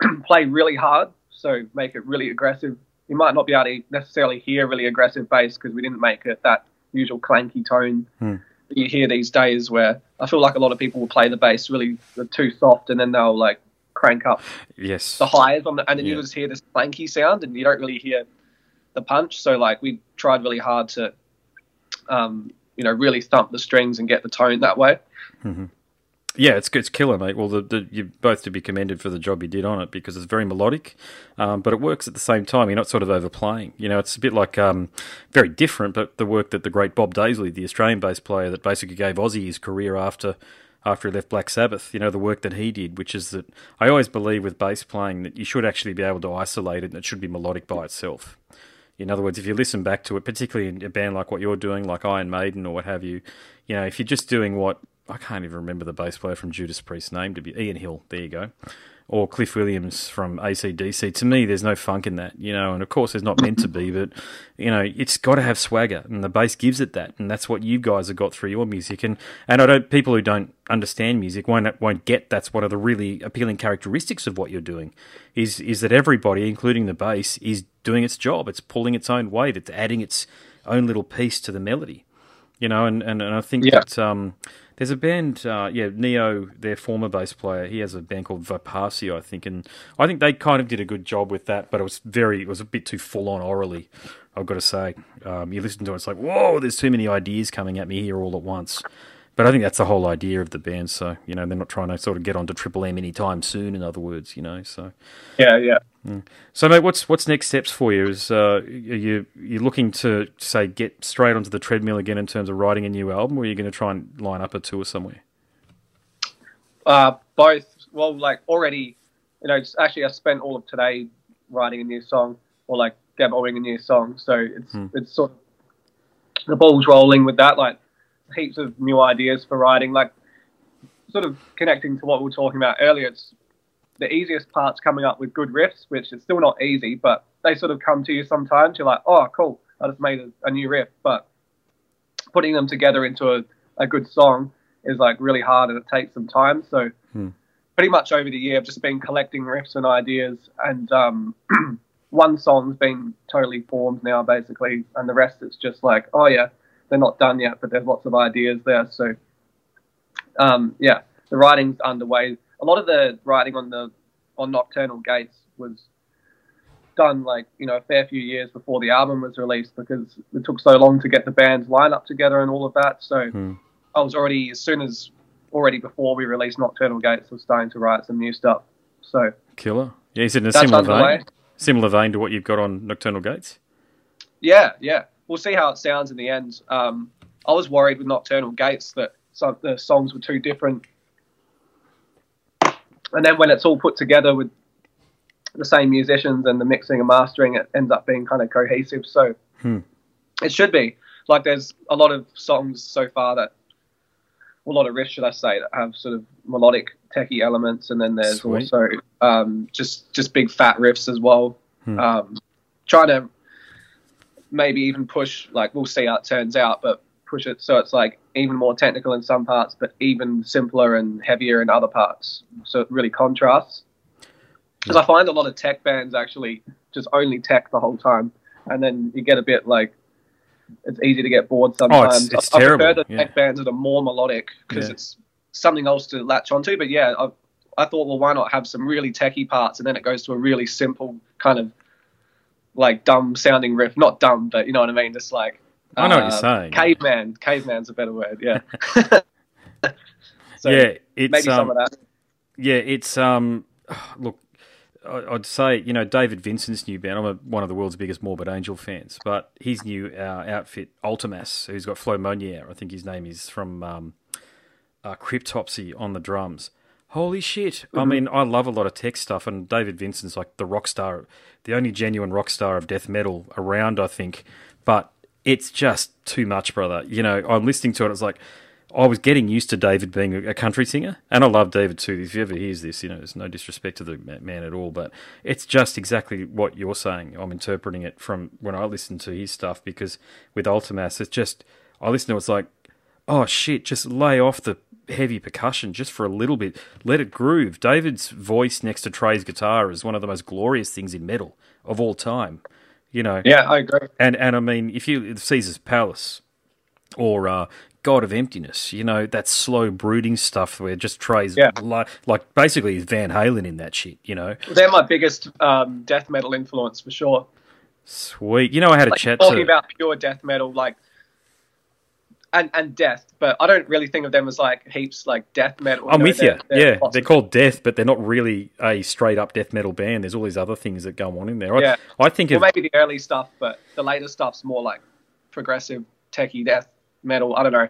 play really hard, so make it really aggressive. You might not be able to necessarily hear really aggressive bass because we didn't make it that usual clanky tone hmm. that you hear these days, where I feel like a lot of people will play the bass really too soft, and then they'll like crank up yes the highs on the, and then Yeah. you just hear this clanky sound, and you don't really hear the punch. So like we tried really hard to, um, you know, really thump the strings and get the tone that way. Yeah, it's it's killer, mate. Well, the, the, you both to be commended for the job you did on it because it's very melodic, um, but it works at the same time. You're not sort of overplaying. You know, it's a bit like um, very different, but the work that the great Bob Daisley, the Australian bass player that basically gave Ozzy his career after after he left Black Sabbath. You know, the work that he did, which is that I always believe with bass playing that you should actually be able to isolate it and it should be melodic by itself. In other words, if you listen back to it, particularly in a band like what you're doing, like Iron Maiden or what have you, you know, if you're just doing what I can't even remember the bass player from Judas Priest's name to be Ian Hill, there you go, or Cliff Williams from ACDC. To me, there's no funk in that, you know, and of course there's not meant to be, but you know, it's got to have swagger, and the bass gives it that, and that's what you guys have got through your music. And and I don't people who don't understand music won't won't get that's one of the really appealing characteristics of what you're doing, is is that everybody, including the bass, is doing its job. It's pulling its own weight. It's adding its own little piece to the melody you know, and, and, and I think Yeah. that um, there's a band, uh, yeah, Neo, their former bass player, he has a band called Vipasio, I think, and I think they kind of did a good job with that, but it was very, it was a bit too full on orally, I've got to say. Um, you listen to it, it's like, whoa, there's too many ideas coming at me here all at once. But I think that's the whole idea of the band, so, you know, they're not trying to sort of get onto Triple M anytime soon, in other words, you know, so. Yeah, yeah. So, mate, what's what's next steps for you? Is uh, are you you looking to say get straight onto the treadmill again in terms of writing a new album, or are you going to try and line up a tour somewhere? Uh, both. Well, like already, you know, actually I spent all of today writing a new song or like demoing a new song. So it's it's sort of the ball's rolling with that. Like heaps of new ideas for writing. Like sort of connecting to what we were talking about earlier. It's the easiest part's coming up with good riffs, which is still not easy, but they sort of come to you sometimes. You're like, oh, cool, I just made a, a new riff. But putting them together into a, a good song is like really hard and it takes some time. So pretty much over the year, I've just been collecting riffs and ideas, and um, one song's been totally formed now, basically, and the rest it's just like, oh yeah, they're not done yet, but there's lots of ideas there. So um, yeah, the writing's underway. A lot of the writing on the on Nocturnal Gates was done like you know a fair few years before the album was released because it took so long to get the band's lineup together and all of that. So Hmm. I was already as soon as already before we released Nocturnal Gates was starting to write some new stuff. So Killer. Yeah, is it in a similar underway. vein? Similar vein to what you've got on Nocturnal Gates? yeah, yeah, we'll see how it sounds in the end. Um, I was worried with Nocturnal Gates that some the songs were too different, and then when it's all put together with the same musicians and the mixing and mastering, it ends up being kind of cohesive. So Hmm. it should be like there's a lot of songs so far that, a lot of riffs, should I say, that have sort of melodic techie elements, and then there's Sweet. also um, just just big fat riffs as well. Hmm. Um, trying to maybe even push like we'll see how it turns out, but push it so it's like even more technical in some parts, but even simpler and heavier in other parts. So it really contrasts. Because I find a lot of tech bands actually just only tech the whole time, and then you get a bit like it's easy to get bored oh, sometimes. Oh, it's I, I terrible, prefer the yeah. tech bands that are more melodic because Yeah. it's something else to latch onto. But yeah, I, I thought, well, why not have some really techie parts, and then it goes to a really simple kind of like dumb sounding riff. Not dumb, but you know what I mean. Just like I know what you're uh, saying. Caveman. Caveman's a better word. Yeah. so yeah, it's maybe um, some of that. Yeah, it's um, look, I- I'd say you know David Vincent's new band. I'm a, one of the world's biggest Morbid Angel fans, but his new uh, outfit, Vltimas, who's got Flo Mounier, I think his name is from um, uh, Cryptopsy on the drums. Holy shit! I mm-hmm. mean, I love a lot of tech stuff, and David Vincent's like the rock star, the only genuine rock star of death metal around, I think. But it's just too much, brother. You know, I'm listening to it. It's like I was getting used to David being a, a country singer, and I love David too. If you ever hears this, you know, there's no disrespect to the man at all, but it's just exactly what you're saying. I'm interpreting it from when I listen to his stuff because with Vltimas, it's just I listen to it, it's like, oh shit, just lay off the heavy percussion just for a little bit, let it groove. David's voice next to Trey's guitar is one of the most glorious things in metal of all time. You know, Yeah, I agree. and and I mean, if you Caesar's Palace or uh, God of Emptiness. You know that slow brooding stuff where just Trey's Yeah. like, like basically Van Halen in that shit. You know, They're my biggest um, death metal influence for sure. sweet. You know, I had a Like, chat talking to about pure death metal, like and and death, but I don't really think of them as like heaps like death metal. I'm with they're- you. they're Yeah, lots they're called Death, but they're not really a straight up death metal band. There's all these other things that go on in there. I, Yeah. I think Well, of maybe the early stuff, but the later stuff's more like progressive, techie death metal. I don't know.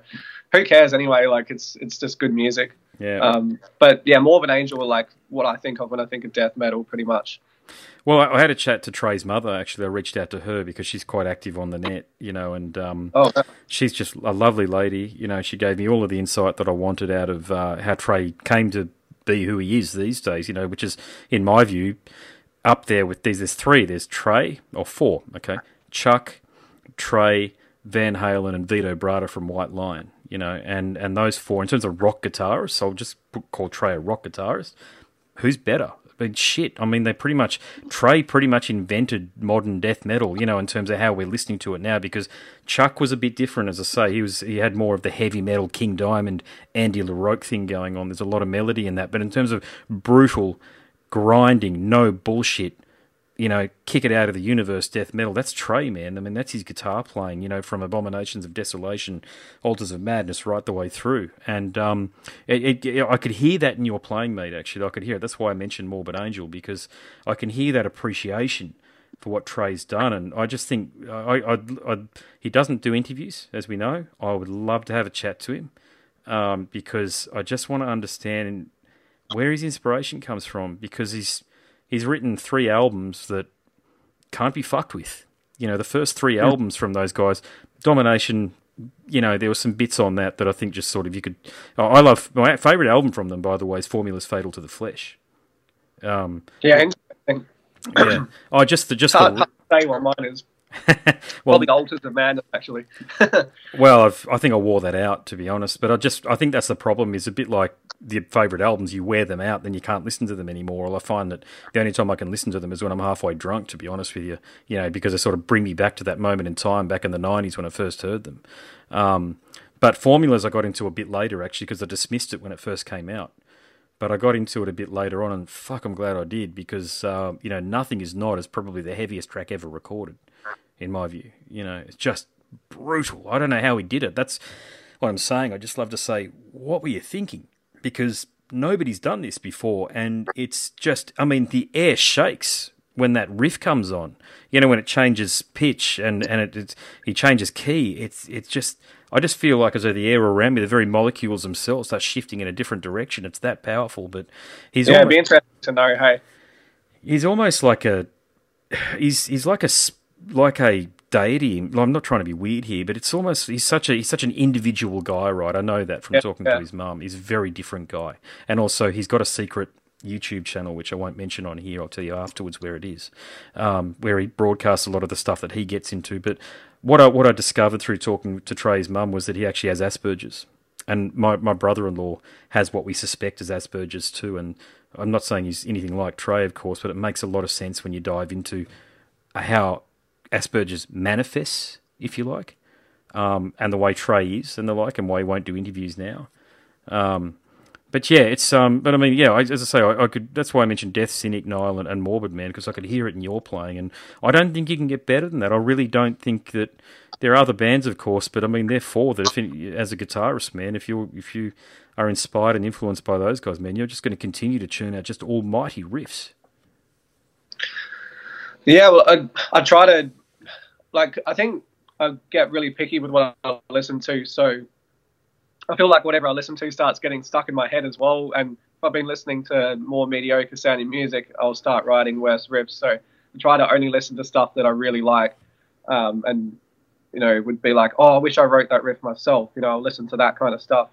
Who cares anyway? Like it's it's just good music. yeah. Um, but yeah, Morbid Angel like what I think of when I think of death metal, pretty much. Well, I had a chat to Trey's mother. Actually, I reached out to her because she's quite active on the net, you know, and um, Oh, she's just a lovely lady. You know, she gave me all of the insight that I wanted out of uh, how Trey came to be who he is these days. You know, which is, in my view, up there with these. There's three. There's Trey or four. Okay, Chuck, Trey, Van Halen, and Vito Bratta from White Lion. You know, and and those four in terms of rock guitarists, I'll just put, call Trey a rock guitarist. Who's better? Mean, shit. I mean, they pretty much Trey pretty much invented modern death metal. You know, in terms of how we're listening to it now, because Chuck was a bit different. As I say, he was he had more of the heavy metal King Diamond, Andy LaRocque thing going on. There's a lot of melody in that, but in terms of brutal, grinding, no bullshit you know, kick it out of the universe death metal. That's Trey, man. I mean, that's his guitar playing, you know, from Abominations of Desolation, Altars of Madness, right the way through. And um, it, it, I could hear that in your playing, mate. Actually, I could hear it. That's why I mentioned Morbid Angel because I can hear that appreciation for what Trey's done. And I just think I, I, I, he doesn't do interviews, as we know. I would love to have a chat to him um, because I just want to understand where his inspiration comes from because he's he's written three albums that can't be fucked with. You know, the first three albums from those guys, Domination. You know, there were some bits on that that I think just sort of you could. oh, I love my favorite album from them, by the way, is Formulas Fatal to the Flesh. Um, yeah, interesting. yeah, I just the just Hard, the, hard say what mine is. well, Probably Altars of Madness, actually. Well, I've, I think I wore that out to be honest, but I just I think that's the problem. Is a bit like the favorite albums. You wear them out, then you can't listen to them anymore. Well, I find that the only time I can listen to them is when I'm halfway drunk. To be honest with you, you know, because they sort of bring me back to that moment in time back in the '90s when I first heard them. Um, but formulas I got into a bit later actually because I dismissed it when it first came out. But I got into it a bit later on, and fuck, I'm glad I did because uh, you know nothing is not is probably the heaviest track ever recorded, in my view. You know, it's just brutal. I don't know how he did it. That's what I'm saying. I just love to say, what were you thinking? Because nobody's done this before, and it's just, I mean, the air shakes when that riff comes on. You know, when it changes pitch and and it, it's, he changes key. It's it's just. I just feel like as though the air around me, the very molecules themselves, start shifting in a different direction. It's that powerful. But he's Yeah, it'd be interesting to know. Hey, he's almost like a he's he's like a like a deity. I'm not trying to be weird here, but it's almost he's such a he's such an individual guy, right? I know that from Yeah, talking yeah. to his mum. He's a very different guy, and also he's got a secret YouTube channel which I won't mention on here. I'll tell you afterwards where it is, um, where he broadcasts a lot of the stuff that he gets into. But what I what I discovered through talking to Trey's mum was that he actually has Asperger's. And my, my brother in law has what we suspect is Asperger's too. And I'm not saying he's anything like Trey, of course, but it makes a lot of sense when you dive into how Asperger's manifests, if you like, um, and the way Trey is and the like, and why he won't do interviews now. Um, but yeah, it's um. But I mean, yeah, I, as I say, I, I could. That's why I mentioned Death, Cynic, Nile, and, and Morbid Man because I could hear it in your playing, and I don't think you can get better than that. I really don't think that there are other bands, of course, but I mean, they're four that if as a guitarist, man, if you if you are inspired and influenced by those guys, man, you're just going to continue to churn out just almighty riffs. Yeah, well, I, I try to, like, I think I get really picky with what I listen to. So I feel like whatever I listen to starts getting stuck in my head as well. And if I've been listening to more mediocre sounding music, I'll start writing worse riffs. So I try to only listen to stuff that I really like. Um, and, you know, would be like, oh, I wish I wrote that riff myself. You know, I'll listen to that kind of stuff.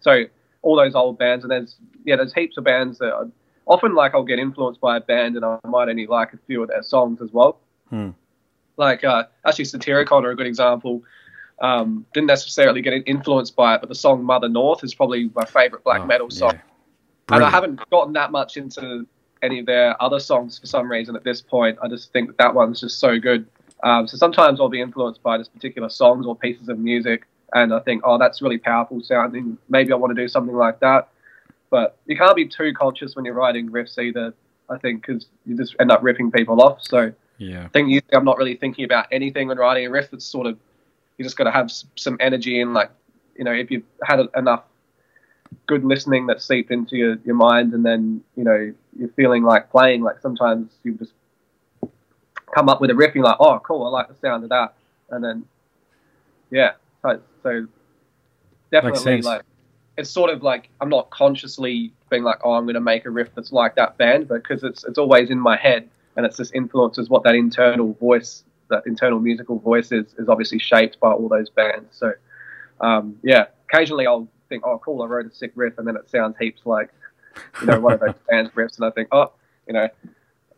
So all those old bands, and there's, yeah, there's heaps of bands that I, often like I'll get influenced by a band and I might only like a few of their songs as well. Hmm. Like uh, actually, Satyricon are a good example. Um, didn't necessarily get influenced by it, but the song "Mother North" is probably my favorite black Oh, metal song. yeah. And I haven't gotten that much into any of their other songs for some reason at this point. I just think that that one's just so good. Um, so sometimes I'll be influenced by just particular songs or pieces of music. and I think, oh, that's really powerful sounding. Maybe I want to do something like that. But you can't be too conscious when you're writing riffs either. I think because you just end up ripping people off. So Yeah. I think usually I'm not really thinking about anything when writing a riff. It's sort of you just got to have some energy and like you know if you've had enough good listening that seeped into your, your mind and then you know you're feeling like playing like sometimes you just come up with a riff and you're like oh cool I like the sound of that and then yeah so, so definitely like it's sort of like I'm not consciously being like oh I'm going to make a riff that's like that band but because it's it's always in my head and it's just influences what that internal voice that internal musical voice is is obviously shaped by all those bands so um, yeah occasionally I'll think oh cool I wrote a sick riff and then it sounds heaps like you know one of those bands riffs and I think oh you know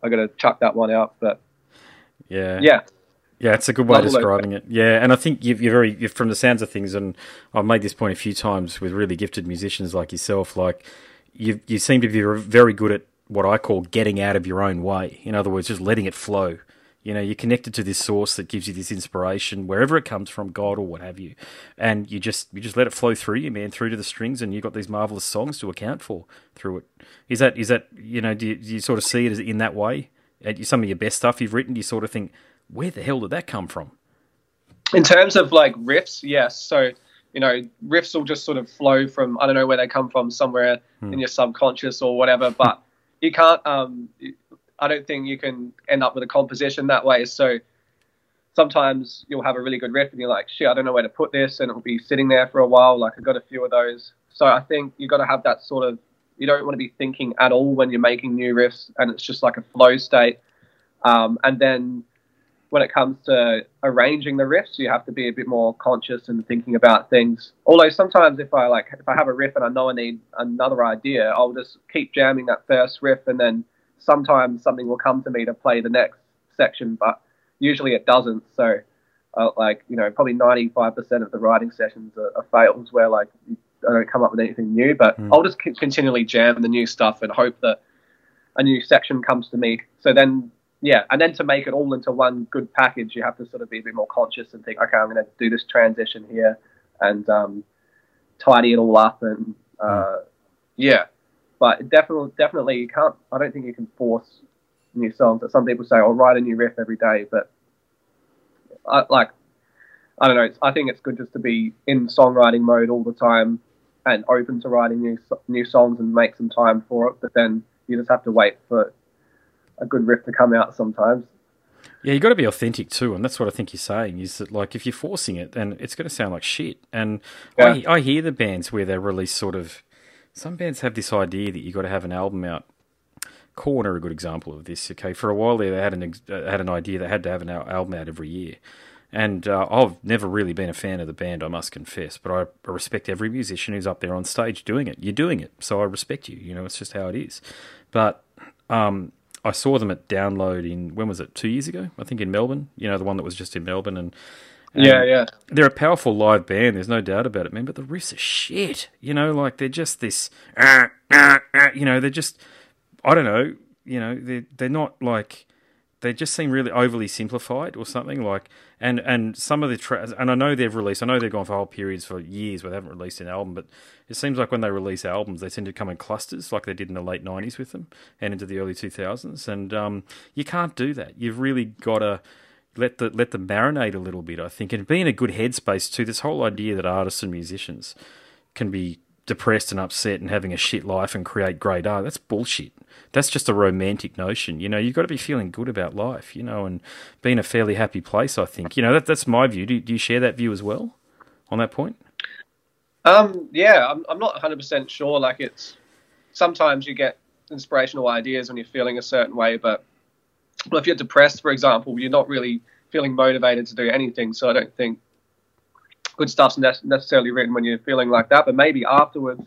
I got to chuck that one out but Yeah. yeah Yeah, it's a good way of Love all those describing it. Yeah, and I think you've, you're very, you're, from the sounds of things, and I've made this point a few times with really gifted musicians like yourself. Like, you you seem to be very good at what I call getting out of your own way. In other words, just letting it flow. You know, you're connected to this source that gives you this inspiration, wherever it comes from, God or what have you, and you just you just let it flow through you, man, through to the strings, and you've got these marvelous songs to account for through it. Is that is that you know? Do you, do you sort of see it as in that way? And some of your best stuff you've written, do you sort of think, where the hell did that come from? in terms of like riffs, yes. So you know, riffs will just sort of flow from I don't know where they come from, somewhere hmm. in your subconscious or whatever. But you can't. Um, I don't think you can end up with a composition that way. So sometimes you'll have a really good riff and you're like, shit, I don't know where to put this, and it'll be sitting there for a while. Like I've got a few of those. So I think you've got to have that sort of. You don't want to be thinking at all when you're making new riffs, and it's just like a flow state. Um, and then when it comes to arranging the riffs, you have to be a bit more conscious and thinking about things. Although sometimes if I like if I have a riff and I know I need another idea, I'll just keep jamming that first riff and then sometimes something will come to me to play the next section, but usually it doesn't. So uh, like, you know, probably 95% of the writing sessions are, are fails where like I don't come up with anything new, but Mm. I'll just c- continually jam the new stuff and hope that a new section comes to me. So then yeah, and then to make it all into one good package, you have to sort of be a bit more conscious and think, okay, I'm going to do this transition here and um, tidy it all up, and uh, yeah. But definitely, definitely, you can't. I don't think you can force new songs. Some people say, "I'll write a new riff every day," but I, like, I don't know. It's, I think it's good just to be in songwriting mode all the time and open to writing new new songs and make some time for it. But then you just have to wait for a good riff to come out sometimes. Yeah, you got to be authentic too, and that's what I think you're saying. Is that like if you're forcing it, then it's going to sound like shit. And I, I hear the bands where they release sort of. Some bands have this idea that you got to have an album out. Korn are a good example of this. Okay, for a while there, they had an uh, had an idea they had to have an album out every year, and uh, I've never really been a fan of the band, I must confess. But I respect every musician who's up there on stage doing it. You're doing it, so I respect you. You know, it's just how it is. But um, I saw them at Download in when was it? Two years ago, I think in Melbourne. You know, the one that was just in Melbourne, and, and yeah, yeah. they're a powerful live band. There's no doubt about it, man. But the riffs are shit. You know, like they're just this. Uh, uh, uh, you know, they're just. I don't know. You know, they're they're not like. They just seem really overly simplified or something like, and and some of the tracks, and I know they've released, I know they've gone for whole periods for years where they haven't released an album, but it seems like when they release albums, they tend to come in clusters, like they did in the late '90s with them, and into the early 2000s, and um, you can't do that. You've really got to let the let them marinate a little bit, I think, and be in a good headspace too. This whole idea that artists and musicians can be depressed and upset and having a shit life and create great art, that's bullshit. That's just a romantic notion. You know, you've got to be feeling good about life, you know, and being a fairly happy place, I think. You know, that, that's my view. Do, do you share that view as well on that point? Um, yeah, I'm, I'm not 100% sure. Like, it's sometimes you get inspirational ideas when you're feeling a certain way, but well, if you're depressed, for example, you're not really feeling motivated to do anything. So I don't think good stuff's ne- necessarily written when you're feeling like that. But maybe afterwards,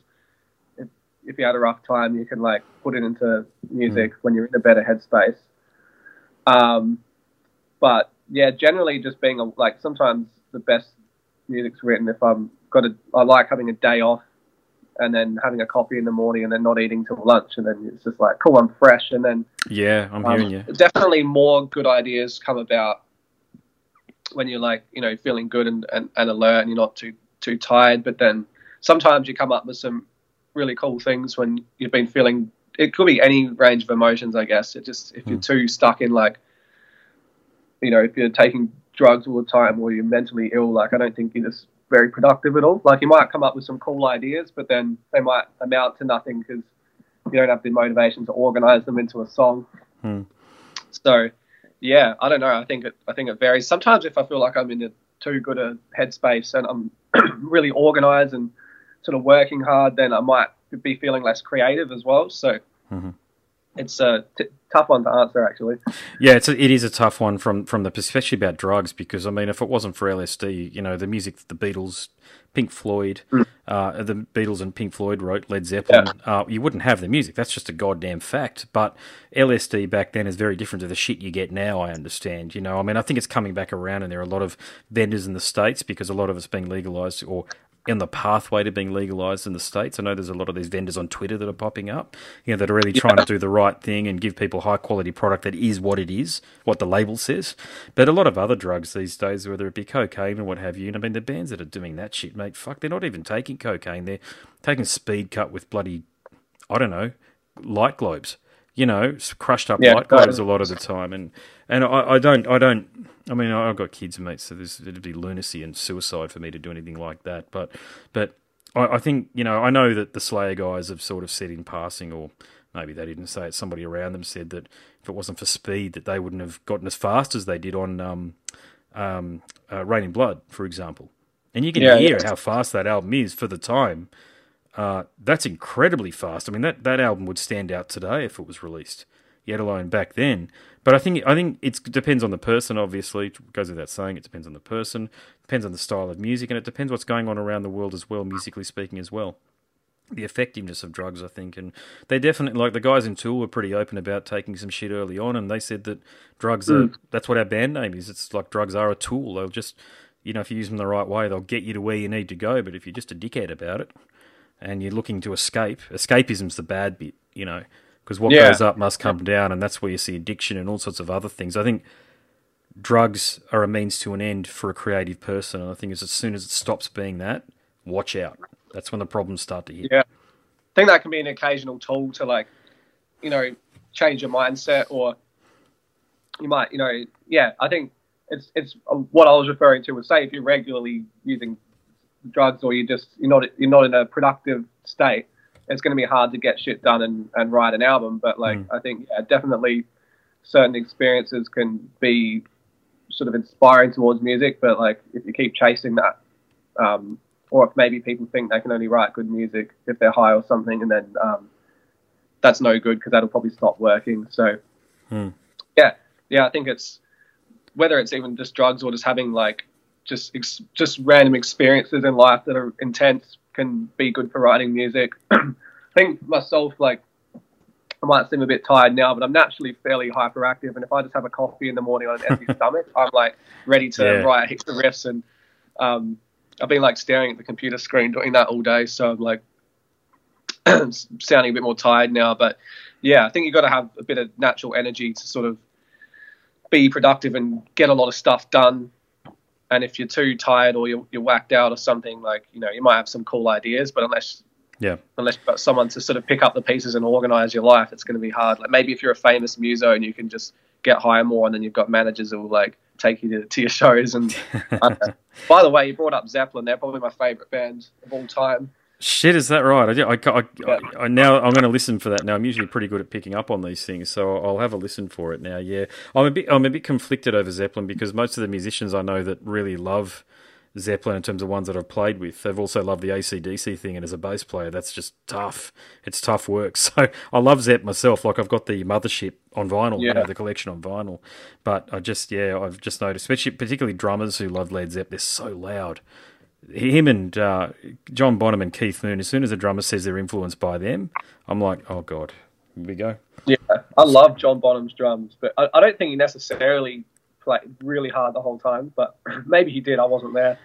if, if you had a rough time, you can like put it into music when you're in a better headspace. Um, but yeah, generally just being a, like sometimes the best music's written if I'm got a I like having a day off and then having a coffee in the morning and then not eating till lunch and then it's just like cool I'm fresh and then Yeah, I'm um, hearing you. definitely more good ideas come about when you're like you know feeling good and, and, and alert and you're not too too tired. But then sometimes you come up with some really cool things when you've been feeling. It could be any range of emotions, I guess. It just if you're too stuck in like, you know, if you're taking drugs all the time or you're mentally ill, like I don't think you're just very productive at all. Like you might come up with some cool ideas, but then they might amount to nothing because you don't have the motivation to organize them into a song. Hmm. So, yeah, I don't know. I think it, I think it varies. Sometimes if I feel like I'm in a too good a headspace and I'm really organized and sort of working hard, then I might be feeling less creative as well. So. Mm-hmm. It's a t- tough one to answer, actually. Yeah, it's a, it is a tough one from from the especially about drugs because I mean, if it wasn't for LSD, you know, the music the Beatles, Pink Floyd, Mm. uh, the Beatles and Pink Floyd wrote Led Zeppelin, Yeah. uh, you wouldn't have the music. That's just a goddamn fact. But LSD back then is very different to the shit you get now. I understand. You know, I mean, I think it's coming back around, and there are a lot of vendors in the states because a lot of it's being legalized or in the pathway to being legalized in the states. I know there's a lot of these vendors on Twitter that are popping up, you know, that are really trying to do the right thing and give people high quality product that is what it is, what the label says. But a lot of other drugs these days, whether it be cocaine or what have you, and I mean the bands that are doing that shit, mate, fuck, they're not even taking cocaine. They're taking speed cut with bloody, I don't know, light globes. You know, crushed up Yeah, light globes a lot of the time, and and I, I don't, I don't. I mean, I've got kids, mate, so this it'd be lunacy and suicide for me to do anything like that. But, but I, I think you know, I know that the Slayer guys have sort of said in passing, or maybe they didn't say it. Somebody around them said that if it wasn't for speed, that they wouldn't have gotten as fast as they did on um, um, uh, Reign in Blood, for example. And you can Yeah, hear yeah. how fast that album is for the time. Uh, that's incredibly fast. I mean, that, that album would stand out today if it was released, yet alone back then. But I think I think it depends on the person. Obviously, it goes without saying. It depends on the person, depends on the style of music, and it depends what's going on around the world as well, musically speaking as well. The effectiveness of drugs, I think, and they definitely like the guys in Tool were pretty open about taking some shit early on, and they said that drugs are hmm. that's what our band name is. It's like drugs are a tool. They'll just, you know, if you use them the right way, they'll get you to where you need to go. But if you're just a dickhead about it, and you're looking to escape, escapism's the bad bit, you know, because what Yeah. goes up must come down, and that's where you see addiction and all sorts of other things. I think drugs are a means to an end for a creative person, and I think as soon as it stops being that, watch out. That's when the problems start to hit. Yeah. I think that can be an occasional tool to like, you know, change your mindset or you might, you know, yeah, I think it's it's uh, what I was referring to was say if you're regularly using drugs or you just you're not you're not in a productive state, it's going to be hard to get shit done and, and write an album. But like Mm. I think yeah, definitely certain experiences can be sort of inspiring towards music. But like if you keep chasing that, um, or if maybe people think they can only write good music if they're high or something, and then um, that's no good because that'll probably stop working. So Hmm. yeah, yeah, I think it's whether it's even just drugs or just having like just ex- just random experiences in life that are intense can be good for writing music. I think myself like I might seem a bit tired now, but I'm naturally fairly hyperactive, and if I just have a coffee in the morning on an empty stomach, I'm like ready to Yeah. write heaps of riffs. And um, I've been like staring at the computer screen doing that all day, so I'm like sounding a bit more tired now. But yeah, I think you've got to have a bit of natural energy to sort of be productive and get a lot of stuff done. And if you're too tired or you're, you're whacked out or something, like you know, you might have some cool ideas, but unless Yeah. unless you've got someone to sort of pick up the pieces and organize your life, it's going to be hard. Like maybe if you're a famous muso and you can just get higher more, and then you've got managers who will like take you to, to your shows. And know. Uh, by the way, you brought up Zeppelin; they're probably my favorite band of all time. Shit, is that right? I, I, I, Yeah. I, now I'm going to listen for that. Now I'm usually pretty good at picking up on these things, so I'll have a listen for it now. Yeah, I'm a bit I'm a bit conflicted over Zeppelin because most of the musicians I know that really love Zeppelin in terms of ones that I've played with, they've also loved the ACDC thing, and as a bass player, that's just tough. It's tough work. So I love Zepp myself. Like I've got the Mothership on vinyl, you know, the collection on vinyl. But I just yeah, I've just noticed, especially particularly drummers who love Led Zepp, they're so loud him and uh, John Bonham and Keith Moon, as soon as a drummer says they're influenced by them, I'm like, oh god, here we go. Yeah, I love John Bonham's drums, but I, I don't think he necessarily played really hard the whole time. But maybe he did. I wasn't there.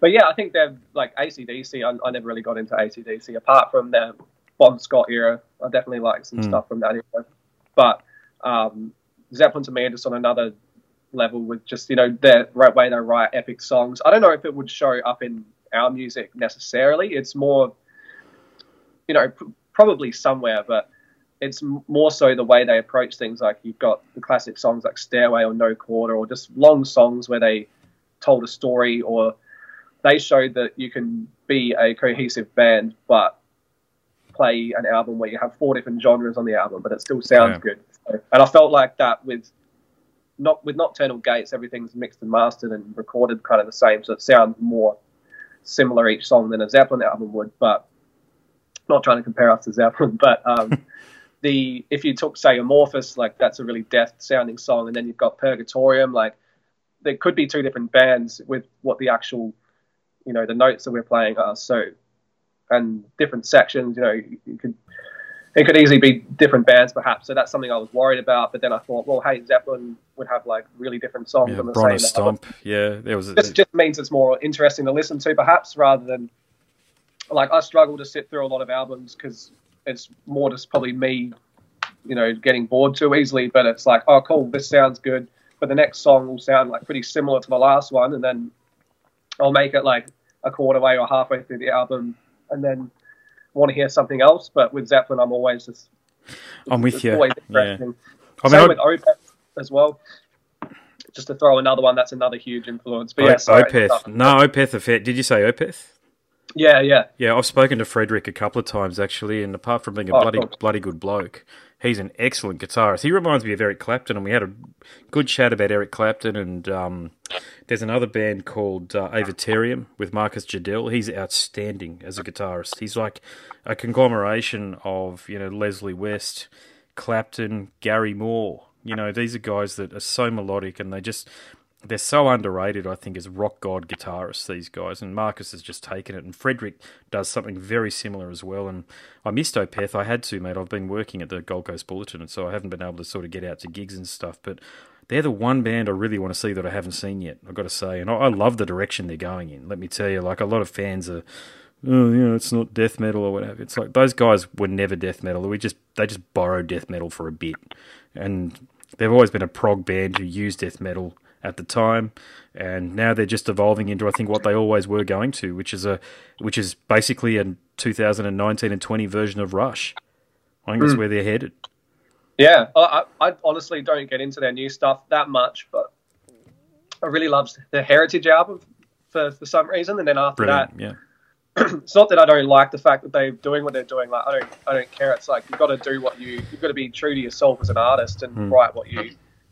But yeah, I think they're like ACDC. I, I never really got into ACDC apart from the Bon Scott era. I definitely like some Hmm. stuff from that era. But um, Zeppelin to me are just on another level with just you know their right way they write epic songs. I don't know if it would show up in our music necessarily. It's more, you know, p- probably somewhere, but it's more so the way they approach things. Like you've got the classic songs like Stairway or No Quarter, or just long songs where they told a story or they showed that you can be a cohesive band, but play an album where you have four different genres on the album, but it still sounds Yeah. good. So, and I felt like that with not with Nocturnal Gates, everything's mixed and mastered and recorded kind of the same, so it sounds more similar each song than a Zeppelin album would. But not trying to compare us to Zeppelin, but um, the if you took say Amorphous, like that's a really death sounding song, and then you've got Purgatorium, like there could be two different bands with what the actual you know the notes that we're playing are so and different sections you know you, you could it could easily be different bands perhaps so that's something i was worried about but then i thought well hey zeppelin would have like really different songs Yeah, on the Bron-Y-Aur same album. Stomp. Yeah, there was. A, Just, just means it's more interesting to listen to perhaps rather than like i struggle to sit through a lot of albums because it's more just probably me you know getting bored too easily but it's like oh cool this sounds good but the next song will sound like pretty similar to the last one and then I'll make it like a quarter way or halfway through the album and then want to hear something else. But with Zeppelin, I'm always just I'm with you. always Yeah. I mean, Same I- with Opeth as well. Just to throw another one, that's another huge influence. But yeah, sorry. Opeth. No, Opeth. Did you say Opeth? Yeah, yeah. Yeah, I've spoken to Frederick a couple of times actually, and apart from being a Oh, bloody bloody good bloke, he's an excellent guitarist. He reminds me of Eric Clapton, and we had a good chat about Eric Clapton. And um, there's another band called uh, Avatarium with Marcus Jidell. He's outstanding as a guitarist. He's like a conglomeration of you know Leslie West, Clapton, Gary Moore. You know, these are guys that are so melodic, and they just they're so underrated, I think, as rock god guitarists, these guys. And Marcus has just taken it. And Frederick does something very similar as well. And I missed Opeth. I had to, mate. I've been working at the Gold Coast Bulletin, and so I haven't been able to sort of get out to gigs and stuff. But they're the one band I really want to see that I haven't seen yet, I've got to say. And I, love the direction they're going in. Let me tell you, like, a lot of fans are. Oh, you know, it's not death metal or whatever. It's like those guys were never death metal. We just they just borrowed death metal for a bit, and they've always been a prog band who used death metal at the time, and now they're just evolving into I think what they always were going to, which is a which is basically a 2019 and 20 version of Rush. I think that's hmm. where they're headed. Yeah, I, I honestly don't get into their new stuff that much, but I really love the Heritage album for, for some reason. And then after Brilliant, yeah. it's not that I don't like the fact that they're doing what they're doing. Like I don't I don't care. It's like you've got to do what you you've got to be true to yourself as an artist and hmm. write what you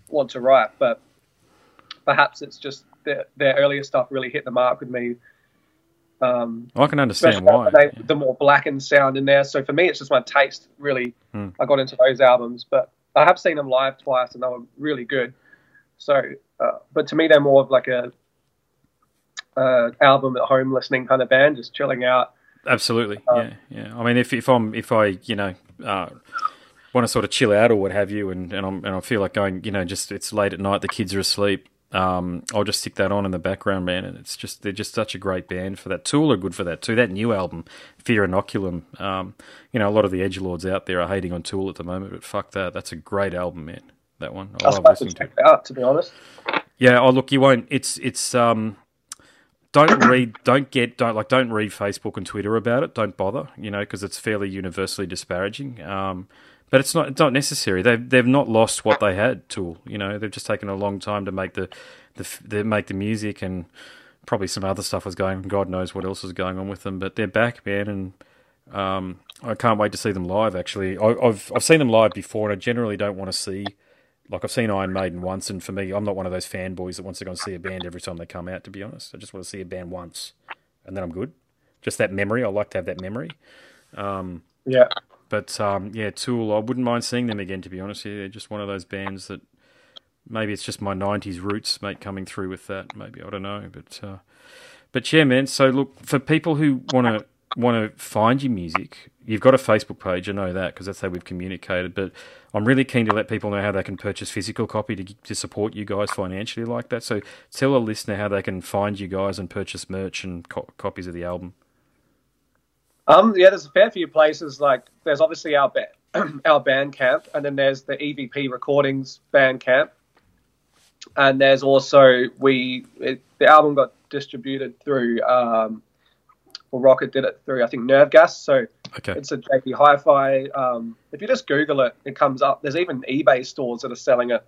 want to write. But perhaps it's just their, their earlier stuff really hit the mark with me. Um, I can understand why. they, the more blackened sound in there. So for me, it's just my taste. Really, Hmm. I got into those albums, but I have seen them live twice, and they were really good. So, uh, but to me, they're more of like a uh, album at home listening kind of band, just chilling out. Absolutely, Uh, yeah, yeah. I mean, if if I'm if I you know uh, want to sort of chill out or what have you, and and, I'm, and I feel like going, you know, just it's late at night, the kids are asleep. Um, I'll just stick that on in the background, man, and it's just they're just such a great band for that. Tool are good for that too. That new album, Fear Inoculum. Um, you know, a lot of the edge lords out there are hating on Tool at the moment, but fuck that, that's a great album, man. That one, I I love to listening to. it out, to be honest. Yeah, oh look, you won't. It's it's um, don't read, don't get, don't like, don't read Facebook and Twitter about it. Don't bother, you know, because it's fairly universally disparaging. Um, but it's not, it's not necessary. They've they've not lost what they had. Tool, you know, they've just taken a long time to make the, the, the make the music and probably some other stuff was going. God knows what else was going on with them, but they're back, man, and um, I can't wait to see them live. Actually, I, I've I've seen them live before, and I generally don't want to see. Like I've seen Iron Maiden once, and for me, I'm not one of those fanboys that wants to go and see a band every time they come out. To be honest, I just want to see a band once, and then I'm good. Just that memory. I like to have that memory. Yeah, But um, yeah, Tool. I wouldn't mind seeing them again. To be honest, yeah, they're just one of those bands that maybe it's just my '90s roots, mate, coming through with that. Maybe I don't know, but uh, but yeah, man. So look for people who want to want to find your music. You've got a Facebook page, I know that because that's how we've communicated. But I'm really keen to let people know how they can purchase physical copy to to support you guys financially like that. So tell a listener how they can find you guys and purchase merch and co- copies of the album. Um, yeah, there's a fair few places. Like, there's obviously our ba- our Bandcamp, and then there's the EVP Recordings Bandcamp, and there's also we it, the album got distributed through um, well, Rocket did it through I think Nerve Gas. So Okay. it's a JB Hi-Fi. Um, if you just Google it, it comes up. There's even eBay stores that are selling it.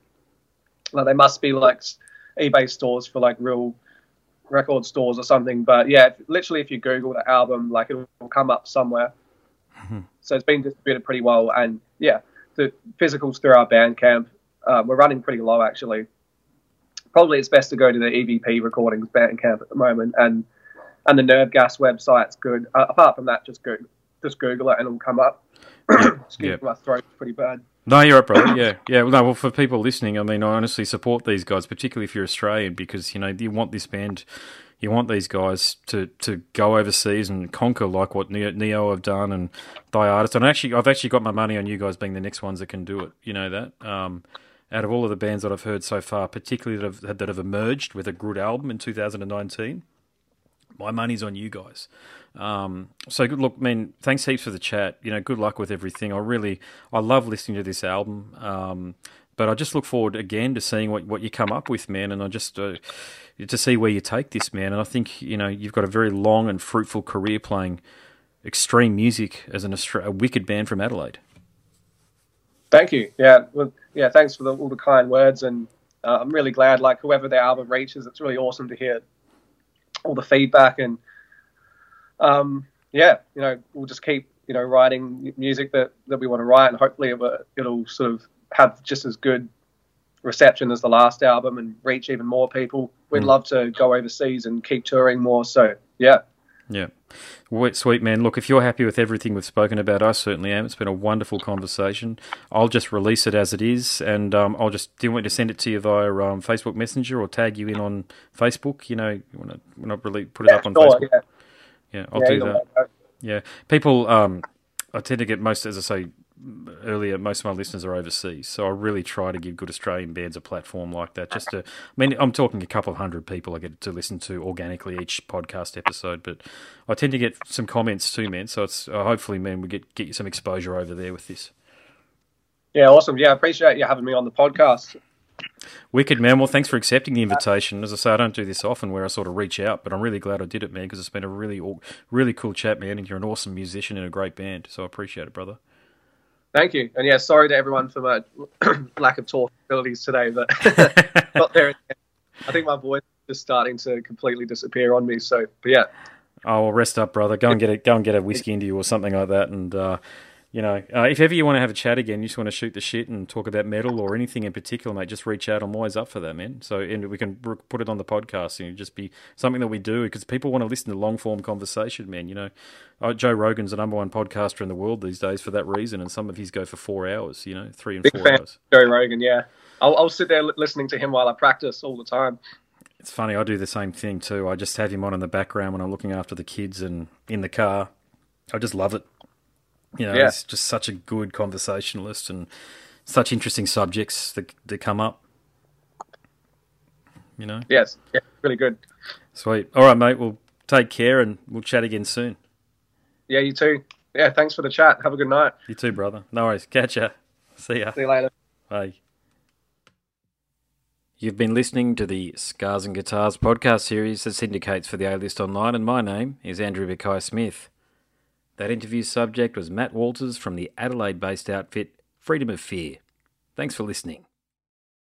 Like they must be like eBay stores for like real record stores or something. But yeah, literally, if you Google the album, like it will come up somewhere. so it's been distributed pretty well, and yeah, the physicals through our Bandcamp. Uh, we're running pretty low actually. Probably it's best to go to the EVP Recordings Bandcamp at the moment, and and the Nerve Gas website's good. Uh, apart from that, just go just Google it and it'll come up. Excuse me, my throat's pretty bad. No, you're up, brother. Yeah, yeah. Well, no, well, for people listening, I mean, I honestly support these guys, particularly if you're Australian, because you know you want this band, you want these guys to, to go overseas and conquer like what Neo, Neo have done and Thy Art Is. And actually, I've actually got my money on you guys being the next ones that can do it. You know that. Um, out of all of the bands that I've heard so far, particularly that have, that have emerged with a good album in 2019, my money's on you guys. Um, so good look, man. Thanks heaps for the chat. You know, good luck with everything. I really, I love listening to this album. Um, but I just look forward again to seeing what, what you come up with, man. And I just uh, to see where you take this, man. And I think you know you've got a very long and fruitful career playing extreme music as an a wicked band from Adelaide. Thank you. Yeah, well, yeah. Thanks for the, all the kind words, and uh, I'm really glad. Like whoever the album reaches, it's really awesome to hear all the feedback, and um, yeah, you know, we'll just keep you know writing music that, that we want to write, and hopefully it will, it'll sort of have just as good reception as the last album and reach even more people. We'd Mm. love to go overseas and keep touring more. So yeah, Yeah. Well, sweet man. Look, if you're happy with everything we've spoken about, I certainly am. It's been a wonderful conversation. I'll just release it as it is, and um, I'll just. Do you want me to send it to you via um, Facebook Messenger or tag you in on Facebook? You know, you want to not really put it yeah, up on sure, Facebook? yeah, Yeah, I'll yeah, do that. Yeah, people. Um, I tend to get most, as I say earlier, most of my listeners are overseas, so I really try to give good Australian bands a platform like that. Just to, I mean, I'm talking a couple of hundred people I get to listen to organically each podcast episode, but I tend to get some comments too, man. So it's uh, hopefully, man, we get get you some exposure over there with this. Yeah, awesome. Yeah, I appreciate you having me on the podcast. Wicked man. Well, thanks for accepting the invitation. As I say, I don't do this often, where I sort of reach out, but I'm really glad I did it, man, because it's been a really, really cool chat, man. And you're an awesome musician and a great band, so I appreciate it, brother. Thank you. And yeah, sorry to everyone for my lack of talk abilities today, but not there. I think my voice is just starting to completely disappear on me. So, but yeah, Oh, well, rest up, brother. Go and get a go and get a whiskey into you or something like that. And uh, you know, uh, if ever you want to have a chat again, you just want to shoot the shit and talk about metal or anything in particular, mate. Just reach out. I'm always up for that, man. So and we can put it on the podcast and just be something that we do because people want to listen to long form conversation, man. You know, uh, Joe Rogan's the number one podcaster in the world these days for that reason, and some of his go for four hours. You know, three and Big four hours. Joe Rogan. Yeah, I'll, I'll sit there listening to him while I practice all the time. It's funny, I do the same thing too. I just have him on in the background when I'm looking after the kids and in the car. I just love it. You know, Yeah. he's just such a good conversationalist and such interesting subjects that, that come up. You know, Yes, yeah, really good. sweet. All right, mate. Well, take care and we'll chat again soon. Yeah, you too. Yeah, thanks for the chat. Have a good night. You too, brother. No worries. Catch ya. See ya. See you later. Bye. You've been listening to the Scars and Guitars podcast series that syndicates for the A List Online, and my name is Andrew Mackay Smith. That interview subject was Matt Walters from the Adelaide based outfit Freedom of Fear. Thanks for listening.